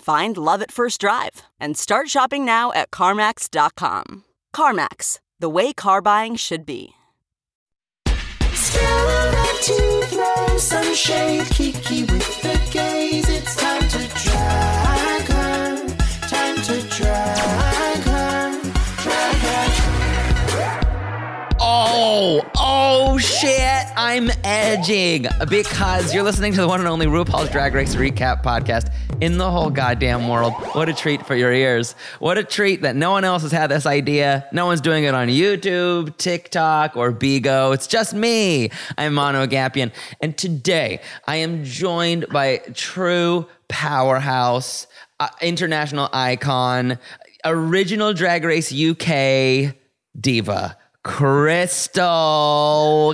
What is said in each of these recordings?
Find love at first drive and start shopping now at CarMax.com. CarMax, the way car buying should be. to throw some shade. Kiki with the gaze. It's time to drag her. Time to drag her. Drag her. Oh, oh shit, I'm edging because you're listening to the one and only RuPaul's Drag Race Recap podcast in the whole goddamn world. What a treat for your ears. What a treat that no one else has had this idea. No one's doing it on YouTube, TikTok, or Bigo. It's just me. I'm Mano Agapion. And today I am joined by true powerhouse, uh, international icon, original Drag Race UK diva. Crystal.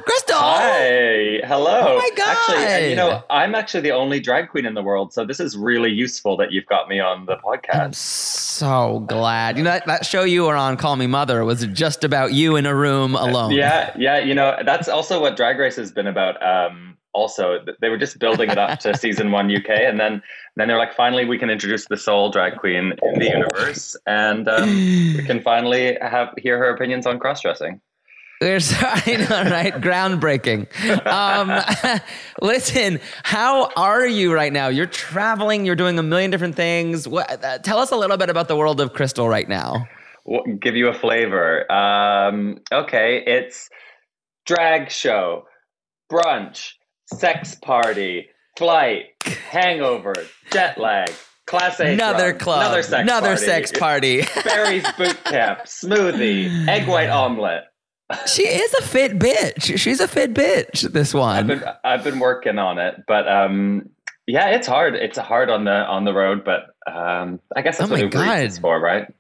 Crystal. Hi, hello. Oh my God. Actually, and, you know, I'm actually the only drag queen in the world, so this is really useful that you've got me on the podcast. I'm so glad. You know, that, that show you were on, Call Me Mother, was just about you in a room alone. Yeah, yeah. You know, that's also what Drag Race has been about. Um, also, they were just building it up to season one UK, and then then they're like, finally, we can introduce the sole drag queen in the universe, and um, we can finally have hear her opinions on cross dressing. Know, right? Groundbreaking. Um, listen, how are you right now? You're traveling, you're doing a million different things. What, uh, tell us a little bit about the world of Crystal right now. give you a flavor. Um, okay, it's drag show, brunch, sex party, flight, hangover, jet lag, class A, Another drunk, club, another sex another party, sex party. Barry's boot camp, smoothie, egg white omelet. she is a fit bitch. She's a fit bitch. This I've one. been I've been working on it, but um, yeah, it's hard. It's hard on the on the road, but um, I guess that's Oh what Uber Eats is for, right?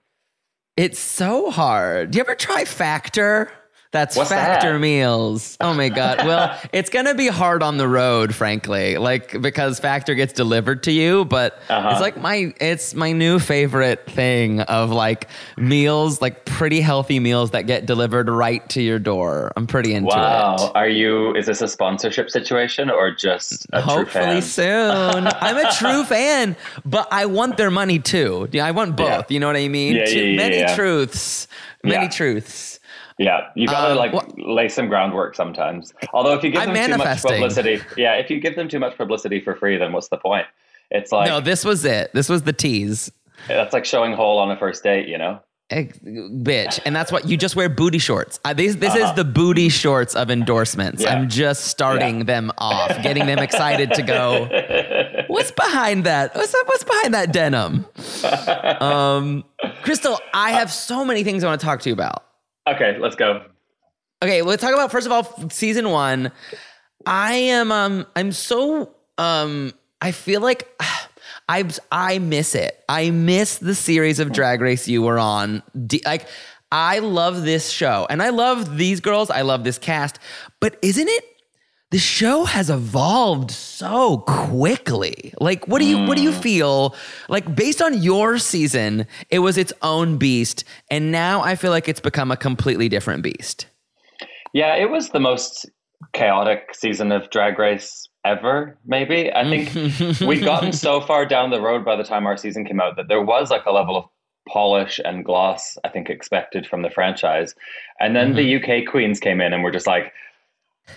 It's so hard. Do you ever try Factor? That's What's Factor that? meals. Oh my god. Well, it's gonna be hard on the road, frankly, like because Factor gets delivered to you. But Uh-huh. it's like my it's my new favorite thing of like meals, like pretty healthy meals that get delivered right to your door. I'm pretty into Wow, it. Wow. Are you? Is this a sponsorship situation or just a true Hopefully soon. I'm a true fan, but I want their money too. Yeah, I want both. Yeah. You know what I mean? Yeah, yeah, yeah, many truths. Many truths. Yeah, you gotta Um, like what- lay some groundwork sometimes. Although if you give I'm them too much publicity, yeah, if you give them too much publicity for free, then what's the point? It's like no, this was it. This was the tease. that's like showing hole on a first date, you know? ex- bitch, and that's what you just wear booty shorts. Uh, this this is the booty shorts of endorsements. Yeah. I'm just starting Yeah. them off, getting them excited to go. What's behind that? What's what's behind that denim? Um, Crystal, I have so many things I want to talk to you about. Okay, let's go. Okay, let's talk about first of all season one. I am um I'm so um I feel like I I miss it. I miss the series of Drag Race you were on. D- like I love this show and I love these girls. I love this cast. But isn't it the show has evolved so quickly. Like what do you what do you mm. feel? Like based on your season, it was its own beast and now I feel like it's become a completely different beast. Yeah, it was the most chaotic season of Drag Race ever, maybe. I think we'd gotten so far down the road by the time our season came out that there was like a level of polish and gloss, I think, expected from the franchise. And then mm-hmm. the UK queens came in and were just like,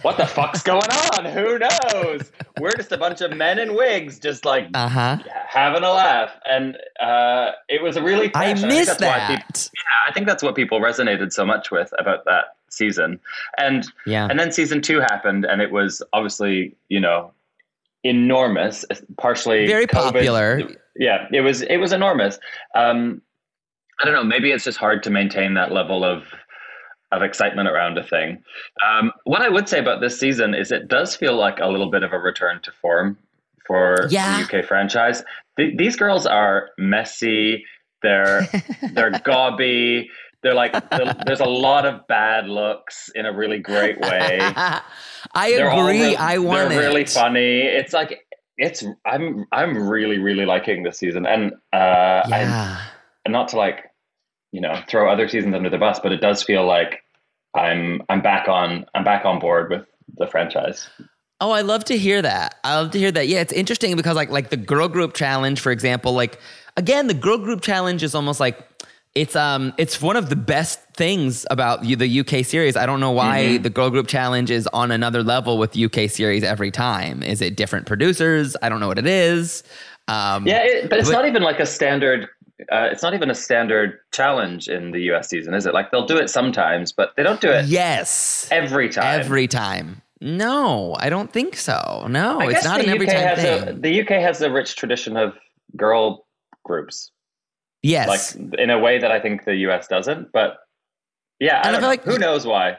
what the fuck's going on? Who knows? We're just a bunch of men in wigs, just like Uh-huh. having a laugh. And uh, it was a really I fresh. and miss why that. people- yeah, I think that's what people resonated so much with about that season. And Yeah. and then season two happened, and it was obviously you know enormous, partially Very COVID. popular. Yeah, it was it was enormous. Um, I don't know. Maybe it's just hard to maintain that level of of excitement around a thing. Um, what I would say about this season is it does feel like a little bit of a return to form for Yeah. the UK franchise. Th- these girls are messy. They're they're gauby. They're like there- there's a lot of bad looks in a really great way. I They're agree. I want They're it. really funny. It's like it's I'm I'm really really liking this season, and uh, Yeah. and not to like you know throw other seasons under the bus, but it does feel like I'm I'm back on I'm back on board with the franchise. Oh, I love to hear that. I love to hear that. Yeah, it's interesting because like like the girl group challenge, for example, like again, the girl group challenge is almost like it's um it's one of the best things about you, the UK series. I don't know why Mm-hmm. the girl group challenge is on another level with UK series every time. Is it different producers? I don't know what it is. Um, Yeah, it, but it's But- not even like a standard. Uh, it's not even a standard challenge in the US season, is it? Like they'll do it sometimes, but they don't do it Yes. every time. Every time. No, I don't think so. No, I it's not an every UK time has thing. a the UK has a rich tradition of girl groups. yes. like in a way that I think the US doesn't. But yeah, I I don't feel know. like- who knows why?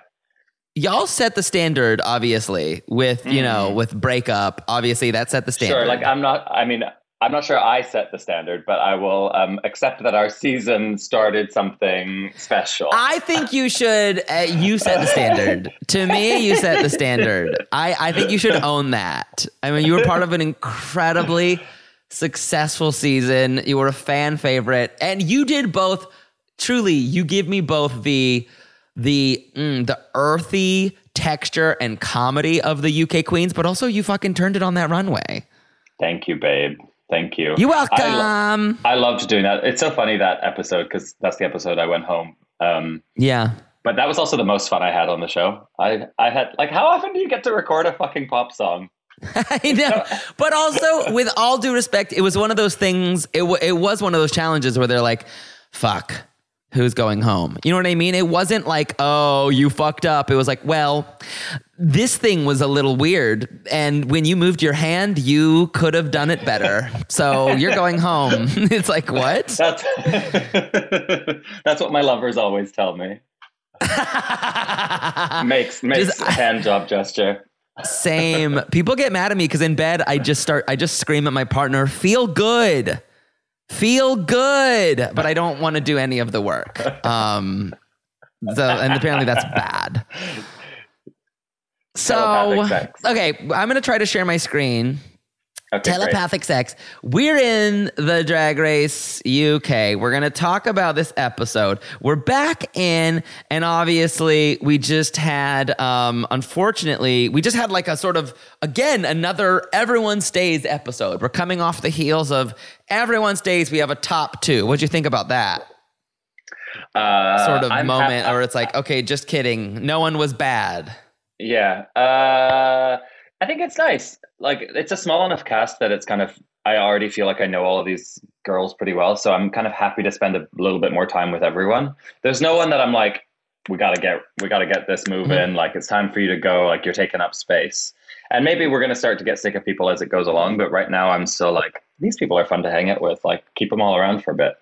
y'all set the standard obviously with you know with breakup obviously that set the standard Mm. Sure, like I'm not. I mean, I'm not sure I set the standard, but I will um, accept that our season started something special. I think you should. Uh, you set the standard. to me, you set the standard. I, I think you should own that. I mean, you were part of an incredibly successful season. You were a fan favorite, and you did both. Truly, you give me both the the mm, the earthy texture and comedy of the UK queens, but also you fucking turned it on that runway. Thank you, babe. Thank you. You I, lo- welcome. I loved doing that. It's so funny that episode because that's the episode I went home. Um, yeah. but that was also the most fun I had on the show. I I had like, how often do you get to record a fucking pop song? I know, but also with all due respect, it was one of those things. It w- it was one of those challenges where they're like, "Fuck, who's going home?" You know what I mean? It wasn't like, "Oh, you fucked up." It was like, "Well, this thing was a little weird, and when you moved your hand, you could have done it better. So you're going home." it's like, what? That's that's what my lovers always tell me. Makes makes Just- hand job gesture. Same. People get mad at me because in bed I just start. I just scream at my partner, "Feel good." Feel good, but I don't want to do any of the work. Um, so, and apparently that's bad. So, okay, I'm going to try to share my screen. Okay, great. Telepathic sex. We're in the Drag Race UK. We're going to talk about this episode. We're back in, and obviously, we just had, um, unfortunately, we just had like a sort of, again, another Everyone Stays episode. We're coming off the heels of Everyone Stays. We have a top two. What'd you think about that Uh, sort of I'm moment where it's like, okay, just kidding. No one was bad. Yeah. Uh, I think it's nice. Like it's a small enough cast that it's kind of I already feel like I know all of these girls pretty well, so I'm kind of happy to spend a little bit more time with everyone. There's no one that I'm like, we gotta get we gotta get this moving. Mm-hmm. Like it's time for you to go. Like you're taking up space. And maybe we're gonna start to get sick of people as it goes along. But right now, I'm still like these people are fun to hang out with. Like keep them all around for a bit.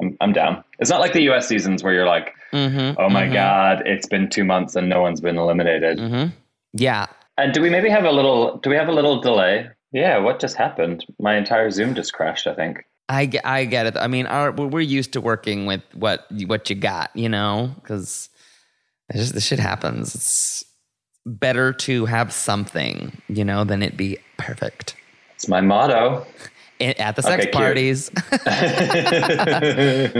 I'm I'm down. It's not like the U.S. seasons where you're like, Mm-hmm. oh my god, it's been two months and no one's been eliminated. Mm-hmm. Yeah. And do we maybe have a little? Do we have a little delay? Yeah. What just happened? My entire Zoom just crashed. I think. I, I get it. I mean, our, we're we're used to working with what what you got, you know, because this shit happens. It's better to have something, you know, than it be perfect. It's my motto. At the sex Okay, parties.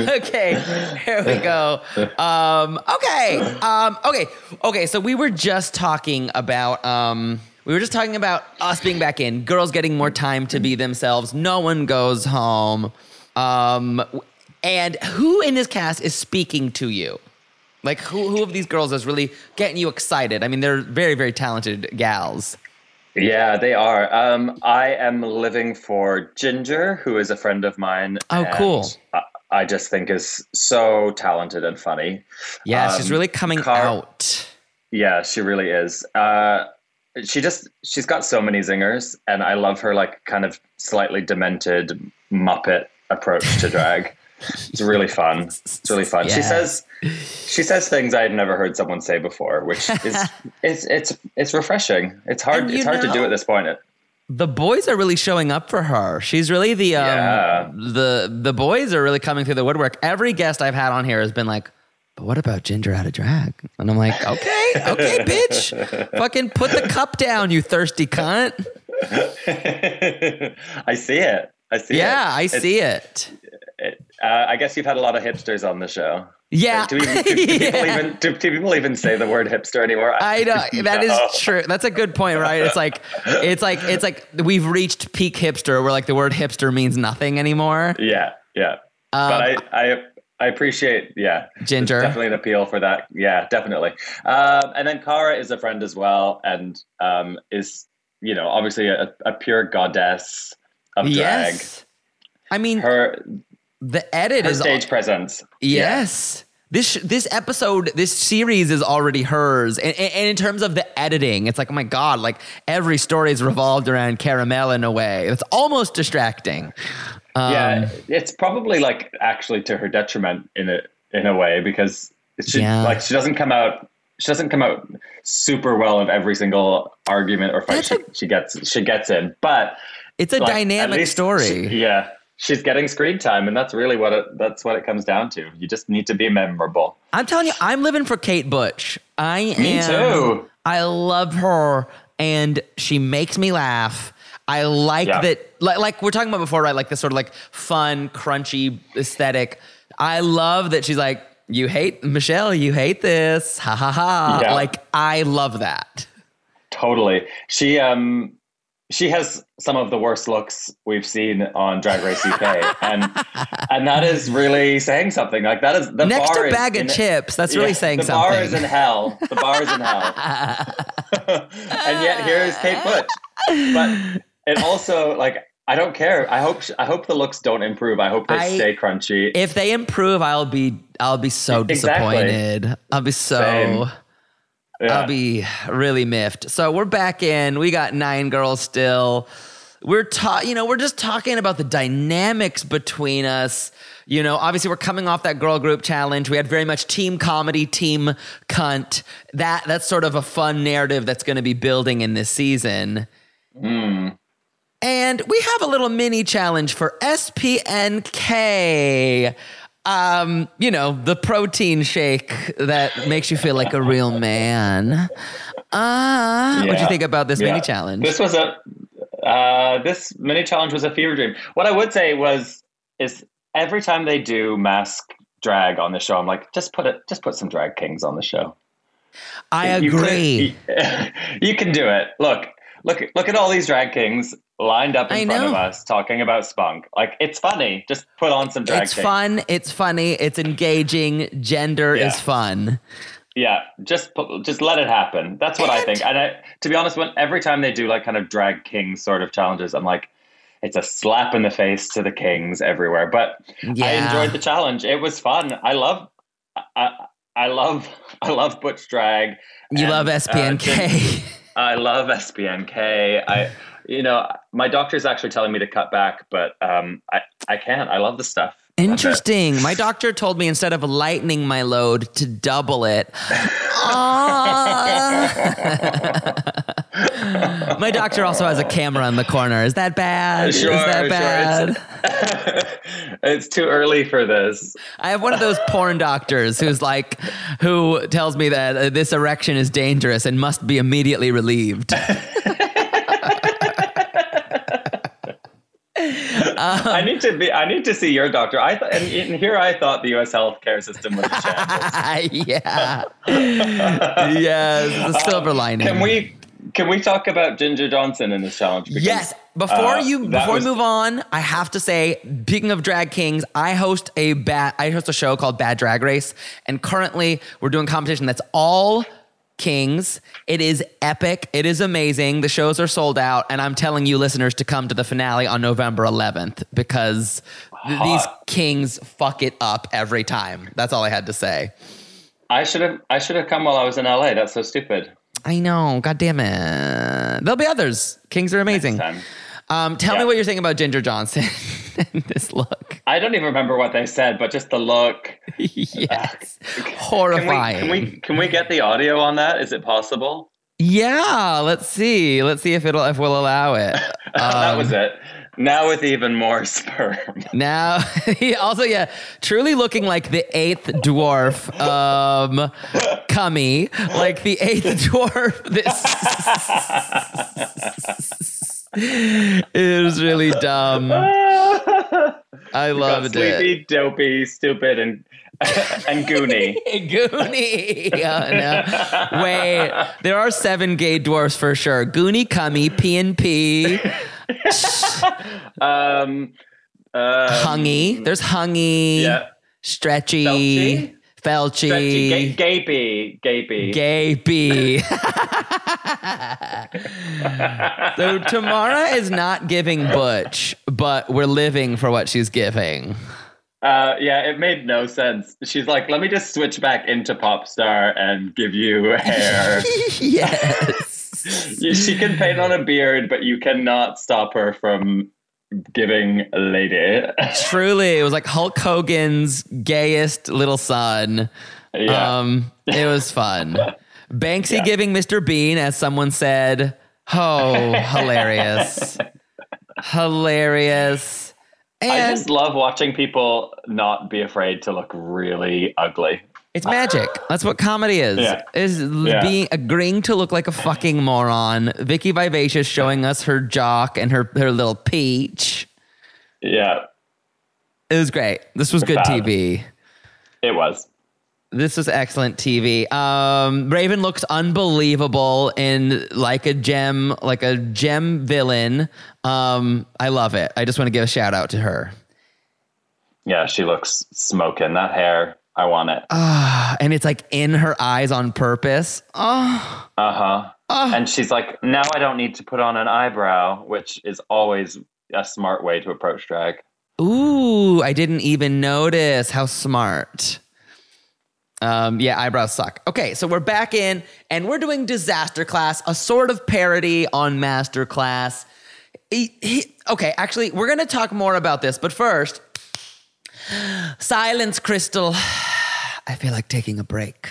okay, here we go. Um, okay, um, okay, okay. So we were just talking about um, we were just talking about us being back in, girls getting more time to be themselves. No one goes home. Um, and who in this cast is speaking to you? Like who who of these girls is really getting you excited? I mean, they're very very talented gals. Yeah, they are. Um, I am living for Ginger, who is a friend of mine. Oh, cool. I, I just think is so talented and funny. Yeah, she's Um, really coming Car- out. Yeah, she really is. Uh, she just she's got so many zingers, and I love her like kind of slightly demented Muppet approach to drag. It's really fun. It's really fun. She says she says things I had never heard someone say before, which is it's it's it's refreshing. It's hard. It's hard to do at this point. It, the boys are really showing up for her. She's really the um, Yeah. the the boys are really coming through the woodwork. Every guest I've had on here has been like, "But what about Ginger out of drag?" And I'm like, "Okay, okay, bitch, fucking put the cup down, you thirsty cunt." I see it. I see it. Yeah, I It's- see it. Uh, I guess you've had a lot of hipsters on the show. Yeah, Do, even, do, do people Yeah. even do, do people even say the word hipster anymore? I know that is No. true. That's a good point, right? It's like it's like it's like we've reached peak hipster, where like the word hipster means nothing anymore. Yeah, yeah. Um, but I, I, I appreciate. Yeah, Ginger. Definitely an appeal for that. Yeah, definitely. Um, and then Cara is a friend as well, and um, is you know obviously a, a pure goddess of drag. Yes, I mean Her, the edit her is stage presence. Yes. This this episode, this series is already hers, and, and in terms of the editing, it's like, oh my god, like every story is revolved around Cara Melle in a way. It's almost distracting. Um, yeah, it's probably like actually to her detriment in a in a way because she Yeah. like she doesn't come out she doesn't come out super well of every single argument or fight she, a- she gets she gets in, but it's a like, dynamic story. she- yeah, she's getting screen time, and that's really what it that's what it comes down to. You just need to be memorable. I'm telling you, I'm living for Kate Butch. I Me am. too. I love her, and she makes me laugh. I like Yeah. that. Like, like we're talking about before, right? Like this sort of like fun, crunchy aesthetic. I love that she's like, "You hate Michelle. You hate this. Ha ha ha!" Yeah. Like I love that. Totally. She um she has some of the worst looks we've seen on Drag Race UK, and and that is really saying something. Like that is the Next bar to is bag of in- chips, that's really Yeah, saying the something. The bar is in hell. The bar is in hell. and yet here is Kate Butch. But it also like I don't care. I hope I hope the looks don't improve. I hope they I- stay crunchy. if they improve, I'll be I'll be so Exactly. disappointed. I'll be so. Same. Yeah. I'll be really miffed. So we're back in. We got nine girls still. We're ta- you know, we're just talking about the dynamics between us. You know, obviously we're coming off that girl group challenge. We had very much team comedy, team cunt. That that's sort of a fun narrative that's going to be building in this season. Hmm. And we have a little mini challenge for SPNK. Um, you know, the protein shake that makes you feel like a real man. Ah, what do you think about this Yeah. mini challenge? This was a uh, this mini challenge was a fever dream. What I would say was is every time they do mask drag on the show, I'm like, just put it, just put some drag kings on the show. I You agree. You, can do it. Look, look, look at all these drag kings lined up in I front of us talking about spunk. Like it's funny. Just put on some drag it's kings. fun. It's funny. It's engaging. Gender Yeah. is fun. Yeah, just just let it happen. That's what I think. And I, to be honest, when every time they do like kind of drag king sort of challenges, I'm like, it's a slap in the face to the kings everywhere. But I enjoyed the challenge. It was fun. I love, I, I love, I love Butch Drag. You And, love uh, SPNK. I love SPNK. I, you know, my doctor's actually telling me to cut back, but um, I, I can't. I love the stuff. Interesting. My doctor told me instead of lightening my load to double it. My doctor also has a camera in the corner. Is that bad? Sure, Is that sure, bad? it's- it's too early for this. I have one of those porn doctors who's like, who tells me that uh, this erection is dangerous and must be immediately relieved. I need to be. I need to see your doctor. I th- and, here I thought the U.S. healthcare system was a shambles. yeah. yes, the silver lining. Can we? Can we talk about Ginger Johnson in this challenge? Because, Yes. Before uh, you before was- we move on, I have to say, speaking of drag kings, I host a bad I host a show called Bad Drag Race, and currently we're doing competition that's all kings. It is epic. It is amazing. The shows are sold out, and I'm telling you, listeners, to come to the finale on November 11th because th- these kings fuck it up every time. That's all I had to say. I should have. I should have come while I was in LA. That's so stupid. I know. God damn it. There'll be others. Kings are amazing. Next time. Um, tell me what you're saying about Ginger Johnson and this look. I don't even remember what they said, but just the look. yes. Can we, Horrifying. can we? Can we get the audio on that? Is it possible? yeah, let's see. Let's see if it'll if we'll allow it. that Um, was it. Now with even more sperm. Now, he also, yeah, truly looking like the eighth dwarf, um, Cummy, like the eighth dwarf. This is really dumb. I loved it. sleepy, dopey, stupid, and and goony. Goonie. Oh, no. Wait, there are seven gay dwarfs for sure. Goonie, Cummy, P and P, Um, uh, Hungy. There's Hungy, yeah. Stretchy, Stretchy, ga- gapey, gapey. Gapey. so Tomara is not giving Butch, but we're living for what she's giving. Uh, yeah, it made no sense. She's like, let me just switch back into pop star and give you hair. yes. She can paint on a beard, but you cannot stop her from giving lady. Truly, it was like Hulk Hogan's gayest little son. yeah. Um, it was fun. Banksie Yeah. giving Mr. Bean, as someone said, oh, hilarious. hilarious. I just love watching people not be afraid to look really ugly. It's magic. That's what comedy is. Yeah. Is Yeah. being agreeing to look like a fucking moron. Vicky Vivacious showing us her jock and her her little peach. Yeah, It was great. This was good. TV. it was. This was excellent TV. Um, Raven looks unbelievable in like a gem, like a gem villain. Um, I love it. I just want to give a shout out to her. Yeah, she looks smoking. That hair, I want it. Ah, and it's like in her eyes on purpose. Oh, Uh huh. And she's like, now I don't need to put on an eyebrow, which is always a smart way to approach drag. Ooh, I didn't even notice how smart. Um, yeah, eyebrows suck. Okay, so we're back in and we're doing Disaster Class, a sort of parody on Master Class. He- he- okay, actually, we're going to talk more about this, but first, silence, Crystal. I feel like taking a break.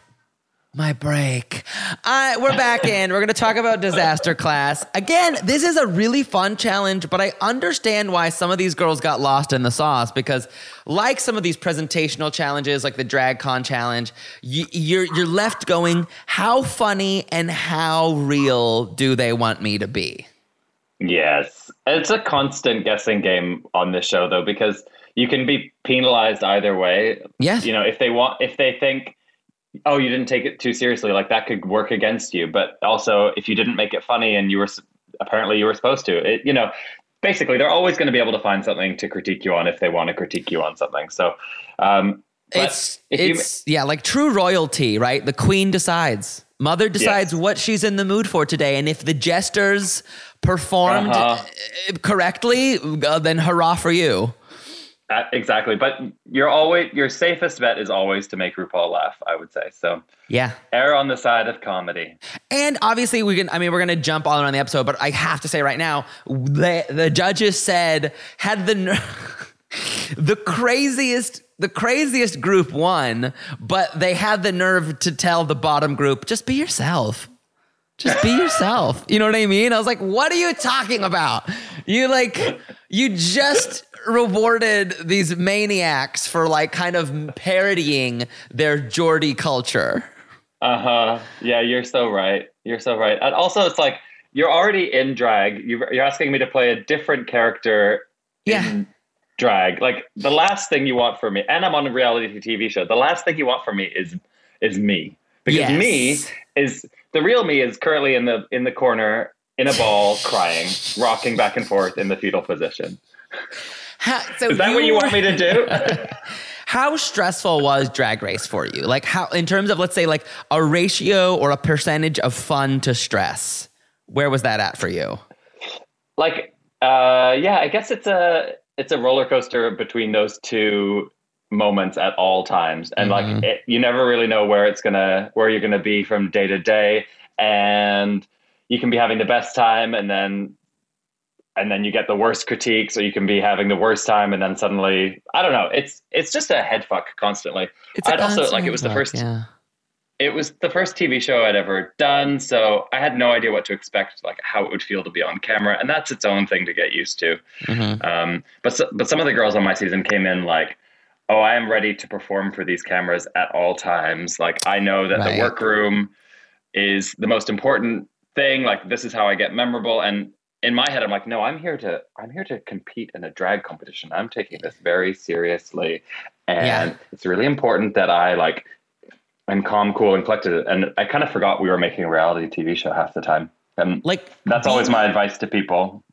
my break. Uh, we're back in. We're going to talk about disaster class. Again, this is a really fun challenge, but I understand why some of these girls got lost in the sauce because, like some of these presentational challenges, like the Drag Con challenge, you, you're you're left going, how funny and how real do they want me to be? Yes. It's a constant guessing game on this show though, because you can be penalized either way. Yes. You know, if they want if they think, oh, you didn't take it too seriously, like that could work against you. But also if you didn't make it funny and you were apparently you were supposed to, it you know, basically they're always going to be able to find something to critique you on if they want to critique you on something. So um but it's you- it's yeah, like true royalty, right? The queen decides. Mother decides what she's in the mood for today, and if the jesters performed Uh-huh. uh, correctly, uh, then hurrah for you. Exactly. But you're always your safest bet is always to make RuPaul laugh, I would say. So Yeah. err on the side of comedy. And obviously, we can. I mean, we're gonna jump all around the episode, but I have to say right now, the the judges said had the the craziest the craziest group won, but they had the nerve to tell the bottom group just be yourself. Just be yourself. You know what I mean? I was like, what are you talking about? You like, you just rewarded these maniacs for like kind of parodying their Geordie culture. Uh huh. Yeah, you're so right. You're so right. And also, it's like you're already in drag. You're, you're asking me to play a different character Yeah. in drag. Like the last thing you want from me, and I'm on a reality TV show. The last thing you want from me is is me because Yes. me is the real me is currently in the in the corner in a ball crying, rocking back and forth in the fetal position. So Is that what you want me to do? How stressful was Drag Race for you? Like how, in terms of let's say like a ratio or a percentage of fun to stress, where was that at for you? like uh yeah i guess it's a it's a roller coaster between those two moments at all times and Mhm. like it, you never really know where it's gonna where you're gonna be from day to day and you can be having the best time and then and then you get the worst critiques, or you can be having the worst time, and then suddenly, I don't know. It's it's just a head fuck constantly. It's I'd also like it was the fuck, first Yeah. it was the first TV show I'd ever done, so I had no idea what to expect, like how it would feel to be on camera, and that's its own thing to get used to. Mhm. Um, but so, but some of the girls on my season came in like, "Oh, I am ready to perform for these cameras at all times. Like I know that Right. the workroom is the most important thing. Like this is how I get memorable." And in my head, I'm like, "No, I'm here to I'm here to compete in a drag competition. I'm taking this very seriously, and Yeah. it's really important that I like." I'm calm, cool, and collected. And I kind of forgot we were making a reality TV show half the time. And Like that's always my advice to people.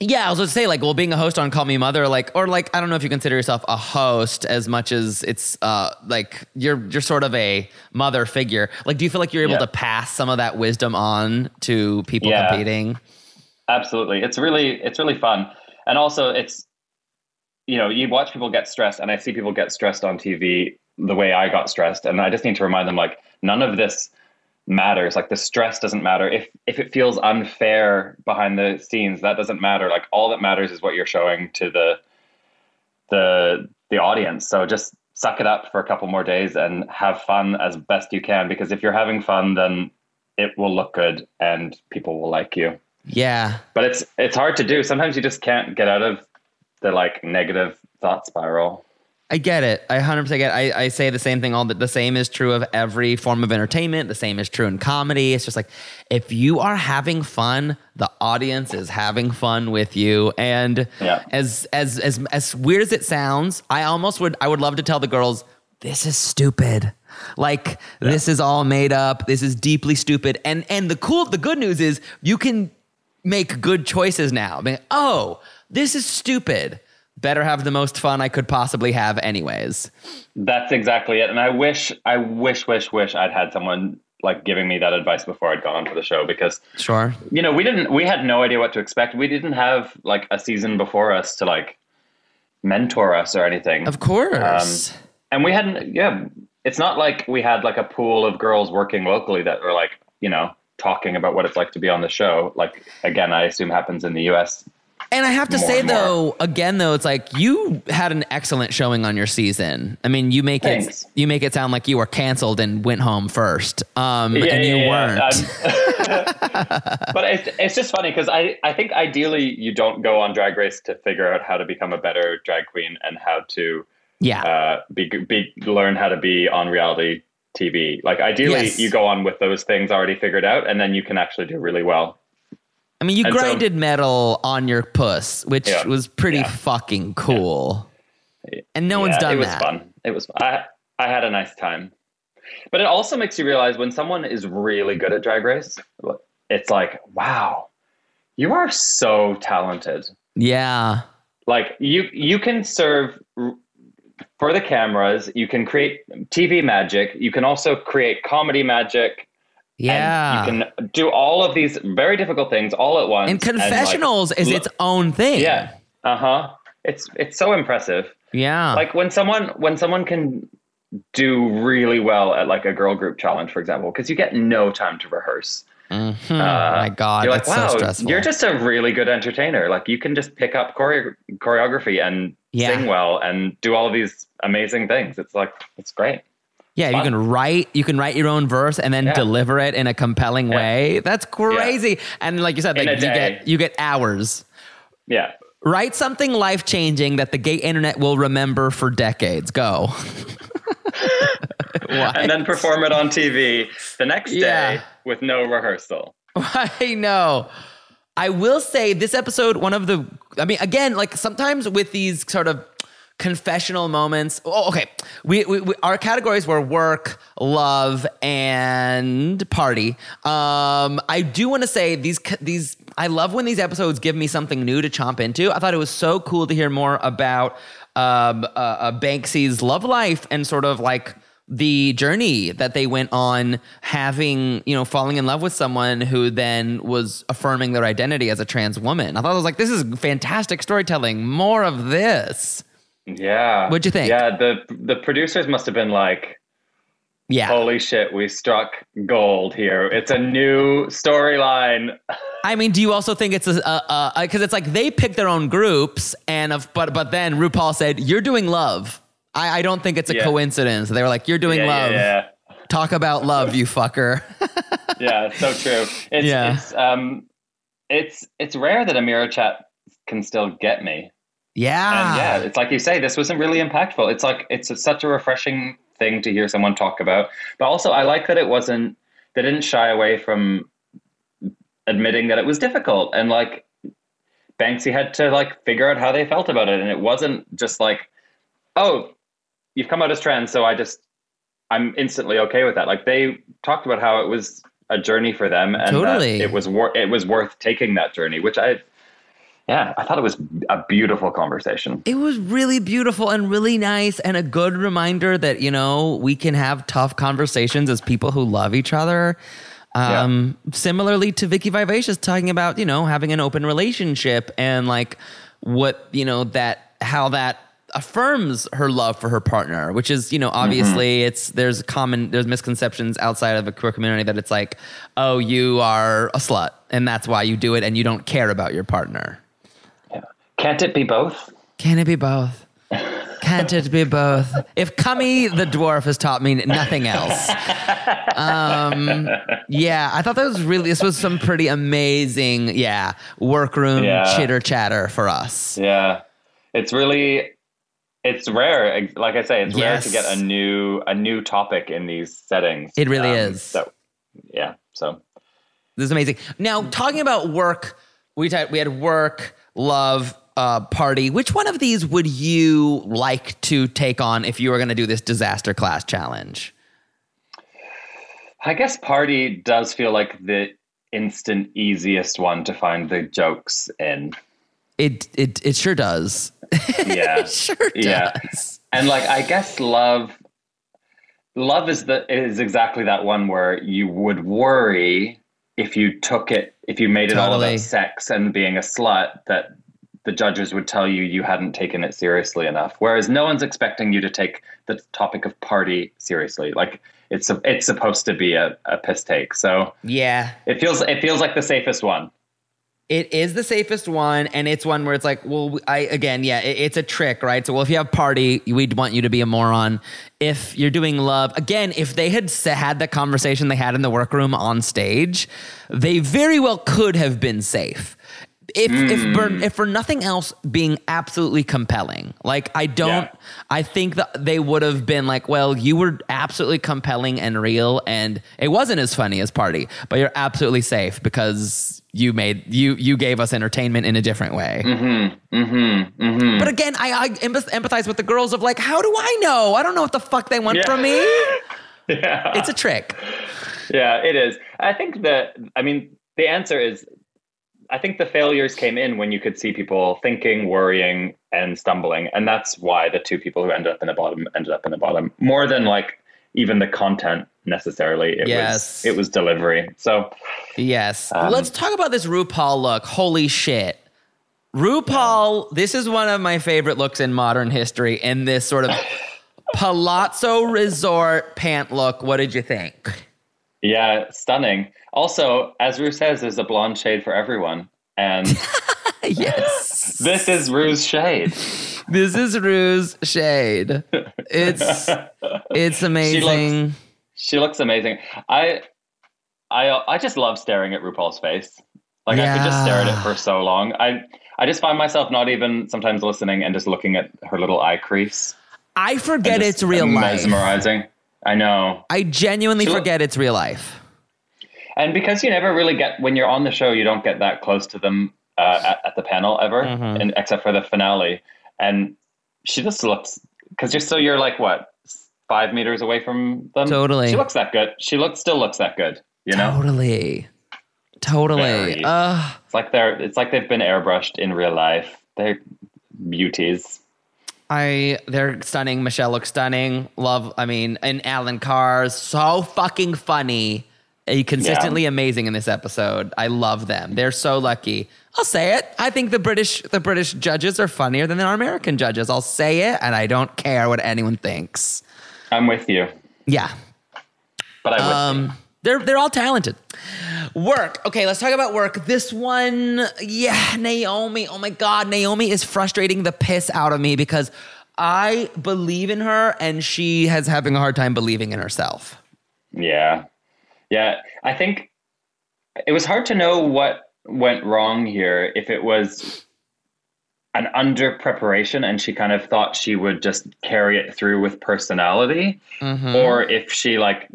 Yeah, I was going to say, like, well, being a host on Call Me Mother, like, or like, I don't know if you consider yourself a host as much as it's, uh, like, you're you're sort of a mother figure. Like, do you feel like you're able Yeah. to pass some of that wisdom on to people Yeah. competing? Absolutely. It's really it's really fun. And also it's you know, you watch people get stressed and I see people get stressed on TV the way I got stressed and I just need to remind them like none of this matters. Like the stress doesn't matter. If if it feels unfair behind the scenes, that doesn't matter. Like all that matters is what you're showing to the the the audience. So just suck it up for a couple more days and have fun as best you can because if you're having fun then it will look good and people will like you Yeah. but it's it's hard to do sometimes you just can't get out of the like negative thought spiral I get it. I 100% get it. I, I say the same thing. All the, the same is true of every form of entertainment. The same is true in comedy. It's just like if you are having fun, the audience is having fun with you. And Yeah. as as as as weird as it sounds, I almost would I would love to tell the girls this is stupid. Like this is all made up. This is deeply stupid. And and the cool the good news is you can make good choices now. I mean, oh, this is stupid. Better have the most fun I could possibly have, anyways. that's exactly it and i wish i wish wish wish i'd had someone like giving me that advice before i'd gone for the show because Sure. you know we didn't we had no idea what to expect we didn't have like a season before us to like mentor us or anything Of course. Um, and we hadn't yeah it's not like we had like a pool of girls working locally that were like you know talking about what it's like to be on the show like again i assume happens in the us and I have to say though, again though, it's like you had an excellent showing on your season. I mean, you make Thanks. it you make it sound like you were canceled and went home first. Um and you weren't. I'm- but it's, it's just funny because I, I think ideally you don't go on drag race to figure out how to become a better drag queen and how to yeah. uh, be, be learn how to be on reality TV. Like ideally Yes. you go on with those things already figured out and then you can actually do really well. I mean, you and so- grinded metal on your puss, which Yeah. was pretty Yeah. fucking cool. And no one's Yeah, done it was that. fun. It was I I had a nice time. But it also makes you realize when someone is really good at drag race, it's like, wow, you are so talented. Yeah. Like you you can serve for the cameras, you can create TV magic, you can also create comedy magic. and Yeah. you can do all of these very difficult things all at once. and like, confessionals is lo- its own thing. yeah. Uh-huh. It's it's so impressive Yeah. like when someone when someone can do really well at like a girl group challenge for example because you get no time to rehearse Mhm. oh my God. you're like wow so stressful. you're just a really good entertainer like you can just pick up choreo- choreography and Yeah. sing well and do all of these amazing things it's like it's great Yeah, you can write you can write your own verse and then Yeah. deliver it in a compelling Yeah. way. That's crazy. And like you said, like you day. get you get hours. yeah Write something life changing that the gay internet will remember for decades. Go. and then perform it on tv the next day with no rehearsal I know. I will say this episode, one of the, I mean, again, like sometimes with these sort of confessional moments. Oh, okay. We, we, we our categories were work, love, and party. Um, I do want to say these these. I love when these episodes give me something new to chomp into. I thought it was so cool to hear more about um, uh, uh, Banksie's love life and sort of like the journey that they went on having, you know, falling in love with someone who then was affirming their identity as a trans woman. I thought I was like, this is fantastic storytelling. More of this. Yeah. What'd you think? Yeah, the the producers must have been like, Yeah. Holy shit, we struck gold here. It's a new storyline. I mean, do you also think it's a because it's like they pick their own groups, and of but but then RuPaul said you're doing love. I, I don't think it's a Yeah. coincidence. They were like, you're doing Yeah, love. yeah. Talk about love, you fucker. yeah, so true. It's Yeah. it's um it's it's rare that a mirror chat can still get me. yeah. And yeah, it's like you say, this wasn't really impactful. It's like it's a, such a refreshing thing to hear someone talk about. But also, I like that it wasn't. They didn't shy away from admitting that it was difficult, and like Banksie had to like figure out how they felt about it, and it wasn't just like, oh, you've come out as trans, so I just I'm instantly okay with that. Like they talked about how it was a journey for them, and Totally. it was wor- it was worth taking that journey, which I. Yeah, I thought it was a beautiful conversation. It was really beautiful and really nice, and a good reminder that you know we can have tough conversations as people who love each other. Um, Similarly to Vicki Vivacious talking about you know having an open relationship and like what you know that how that affirms her love for her partner, which is you know obviously it's there's common there's misconceptions outside of the queer community that it's like oh you are a slut and that's why you do it and you don't care about your partner. Can't it be both? Can it be both? Can't it be both? If Cummy the dwarf has taught me nothing else. Um, yeah, I thought that was really, this was some pretty amazing, yeah, workroom Yeah. chitter chatter for us. Yeah, it's really it's rare. Like I say, it's rare to get a new a new topic in these settings. It really is. So yeah, so This is amazing. Now, talking about work, we, we had work, love, uh, party. Which one of these would you like to take on if you were going to do this disaster class challenge? I guess party does feel like the instant easiest one to find the jokes in. It, it, it sure does. Yeah, sure yeah. does. and like I guess love love is the is exactly that one where you would worry if you took it if you made it all about sex and being a slut that the judges would tell you you hadn't taken it seriously enough whereas no one's expecting you to take the topic of party seriously like it's a, it's supposed to be a, a piss take so Yeah. it feels it feels like the safest one It is the safest one, and it's one where it's like, well, I again, yeah, it, it's a trick, right? So, well, if you have party, we'd want you to be a moron. If you're doing love, again, if they had had the conversation they had in the workroom on stage, they very well could have been safe. If if for, hmm. if for nothing else, being absolutely compelling. Like I don't, Yeah. I think that they would have been like, well, you were absolutely compelling and real, and it wasn't as funny as party, but you're absolutely safe because you made you you gave us entertainment in a different way. Mm-hmm. mm-hmm. mm-hmm. But again, I, I empathize with the girls of like, how do I know? I don't know what the fuck they want Yeah. from me. yeah It's a trick. Yeah, it is. I think that, I mean, the answer is I think the failures came in when you could see people thinking, worrying, and stumbling. And that's why the two people who ended up in the bottom ended up in the bottom more than like even the content necessarily. It Yes. was it was delivery. So Yes. Um, Let's talk about this RuPaul look. Holy shit. RuPaul, this is one of my favorite looks in modern history in this sort of palazzo resort pant look. What did you think? Yeah, stunning. Also, as Rue says, there's a blonde shade for everyone. And yes. this is Rue's shade. This is Rue's shade. It's it's amazing. She looks amazing. I I I just love staring at RuPaul's face. Like I could just stare at it for so long. I I just find myself not even sometimes listening and just looking at her little eye crease. I forget it's real life. Mesmerizing. I know. I genuinely look- forget it's real life. And because you never really get when you're on the show, you don't get that close to them uh, at, at the panel ever, Mhm. and except for the finale. And she just looks because you're so you're like what five meters away from them. Totally. She looks that good. She looks still looks that good. You know. Totally. Totally. Very. Uh, It's like they're it's like they've been airbrushed in real life. They're beauties. I they're stunning. Michelle looks stunning. Love. I mean, and Alan Carr's so fucking funny. Consistently amazing in this episode. I love them. They're so lucky. I'll say it. I think the British the British judges are funnier than our American judges. I'll say it, and I don't care what anyone thinks. I'm with you. Yeah. But I would. Um, they're they're all talented. Work. Okay, let's talk about work. This one, yeah, Naomi. Oh my God, Naomi is frustrating the piss out of me because I believe in her and she has having a hard time believing in herself. Yeah. Yeah. I think it was hard to know what went wrong here. If it was an under preparation and she kind of thought she would just carry it through with personality, Mhm. or if she like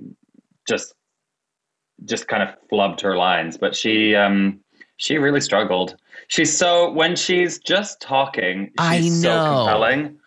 just just kind of flubbed her lines. But she um she really struggled. She's so when she's just talking, she's I so know. compelling.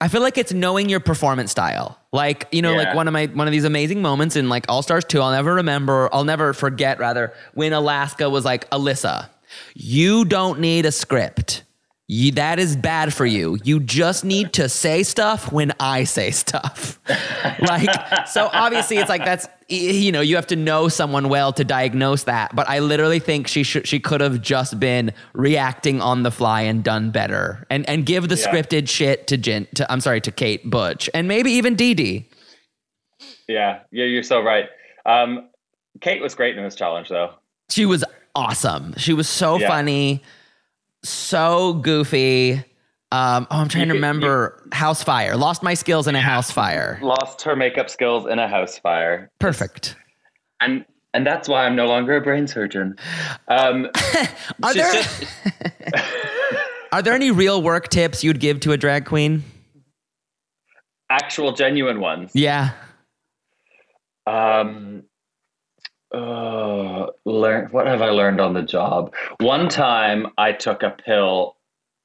I feel like it's knowing your performance style. Like, you know, like one of my one of these amazing moments in like All Stars 2, I'll never remember, I'll never forget rather, when Alaska was like, Alyssa, you don't need a script. You, that is bad for you. You just need to say stuff when I say stuff. like, so obviously it's like that's you know you have to know someone well to diagnose that. But I literally think she should she could have just been reacting on the fly and done better, and and give the Yeah. scripted shit to Jen. To, I'm sorry to Kate Butch and maybe even Dee Dee. Yeah, yeah, you're so right. Um, Kate was great in this challenge, though. She was awesome. She was so Yeah. funny, so goofy. Um, oh, I'm trying You to could- remember House Fire. Lost my skills in a house fire. Lost her makeup skills in a house fire, Perfect. and and that's why I'm no longer a brain surgeon. Um, Are there just- are there any real work tips you'd give to a drag queen? actual genuine ones. Yeah. Um, uh, learn what have I learned on the job? One time I took a pill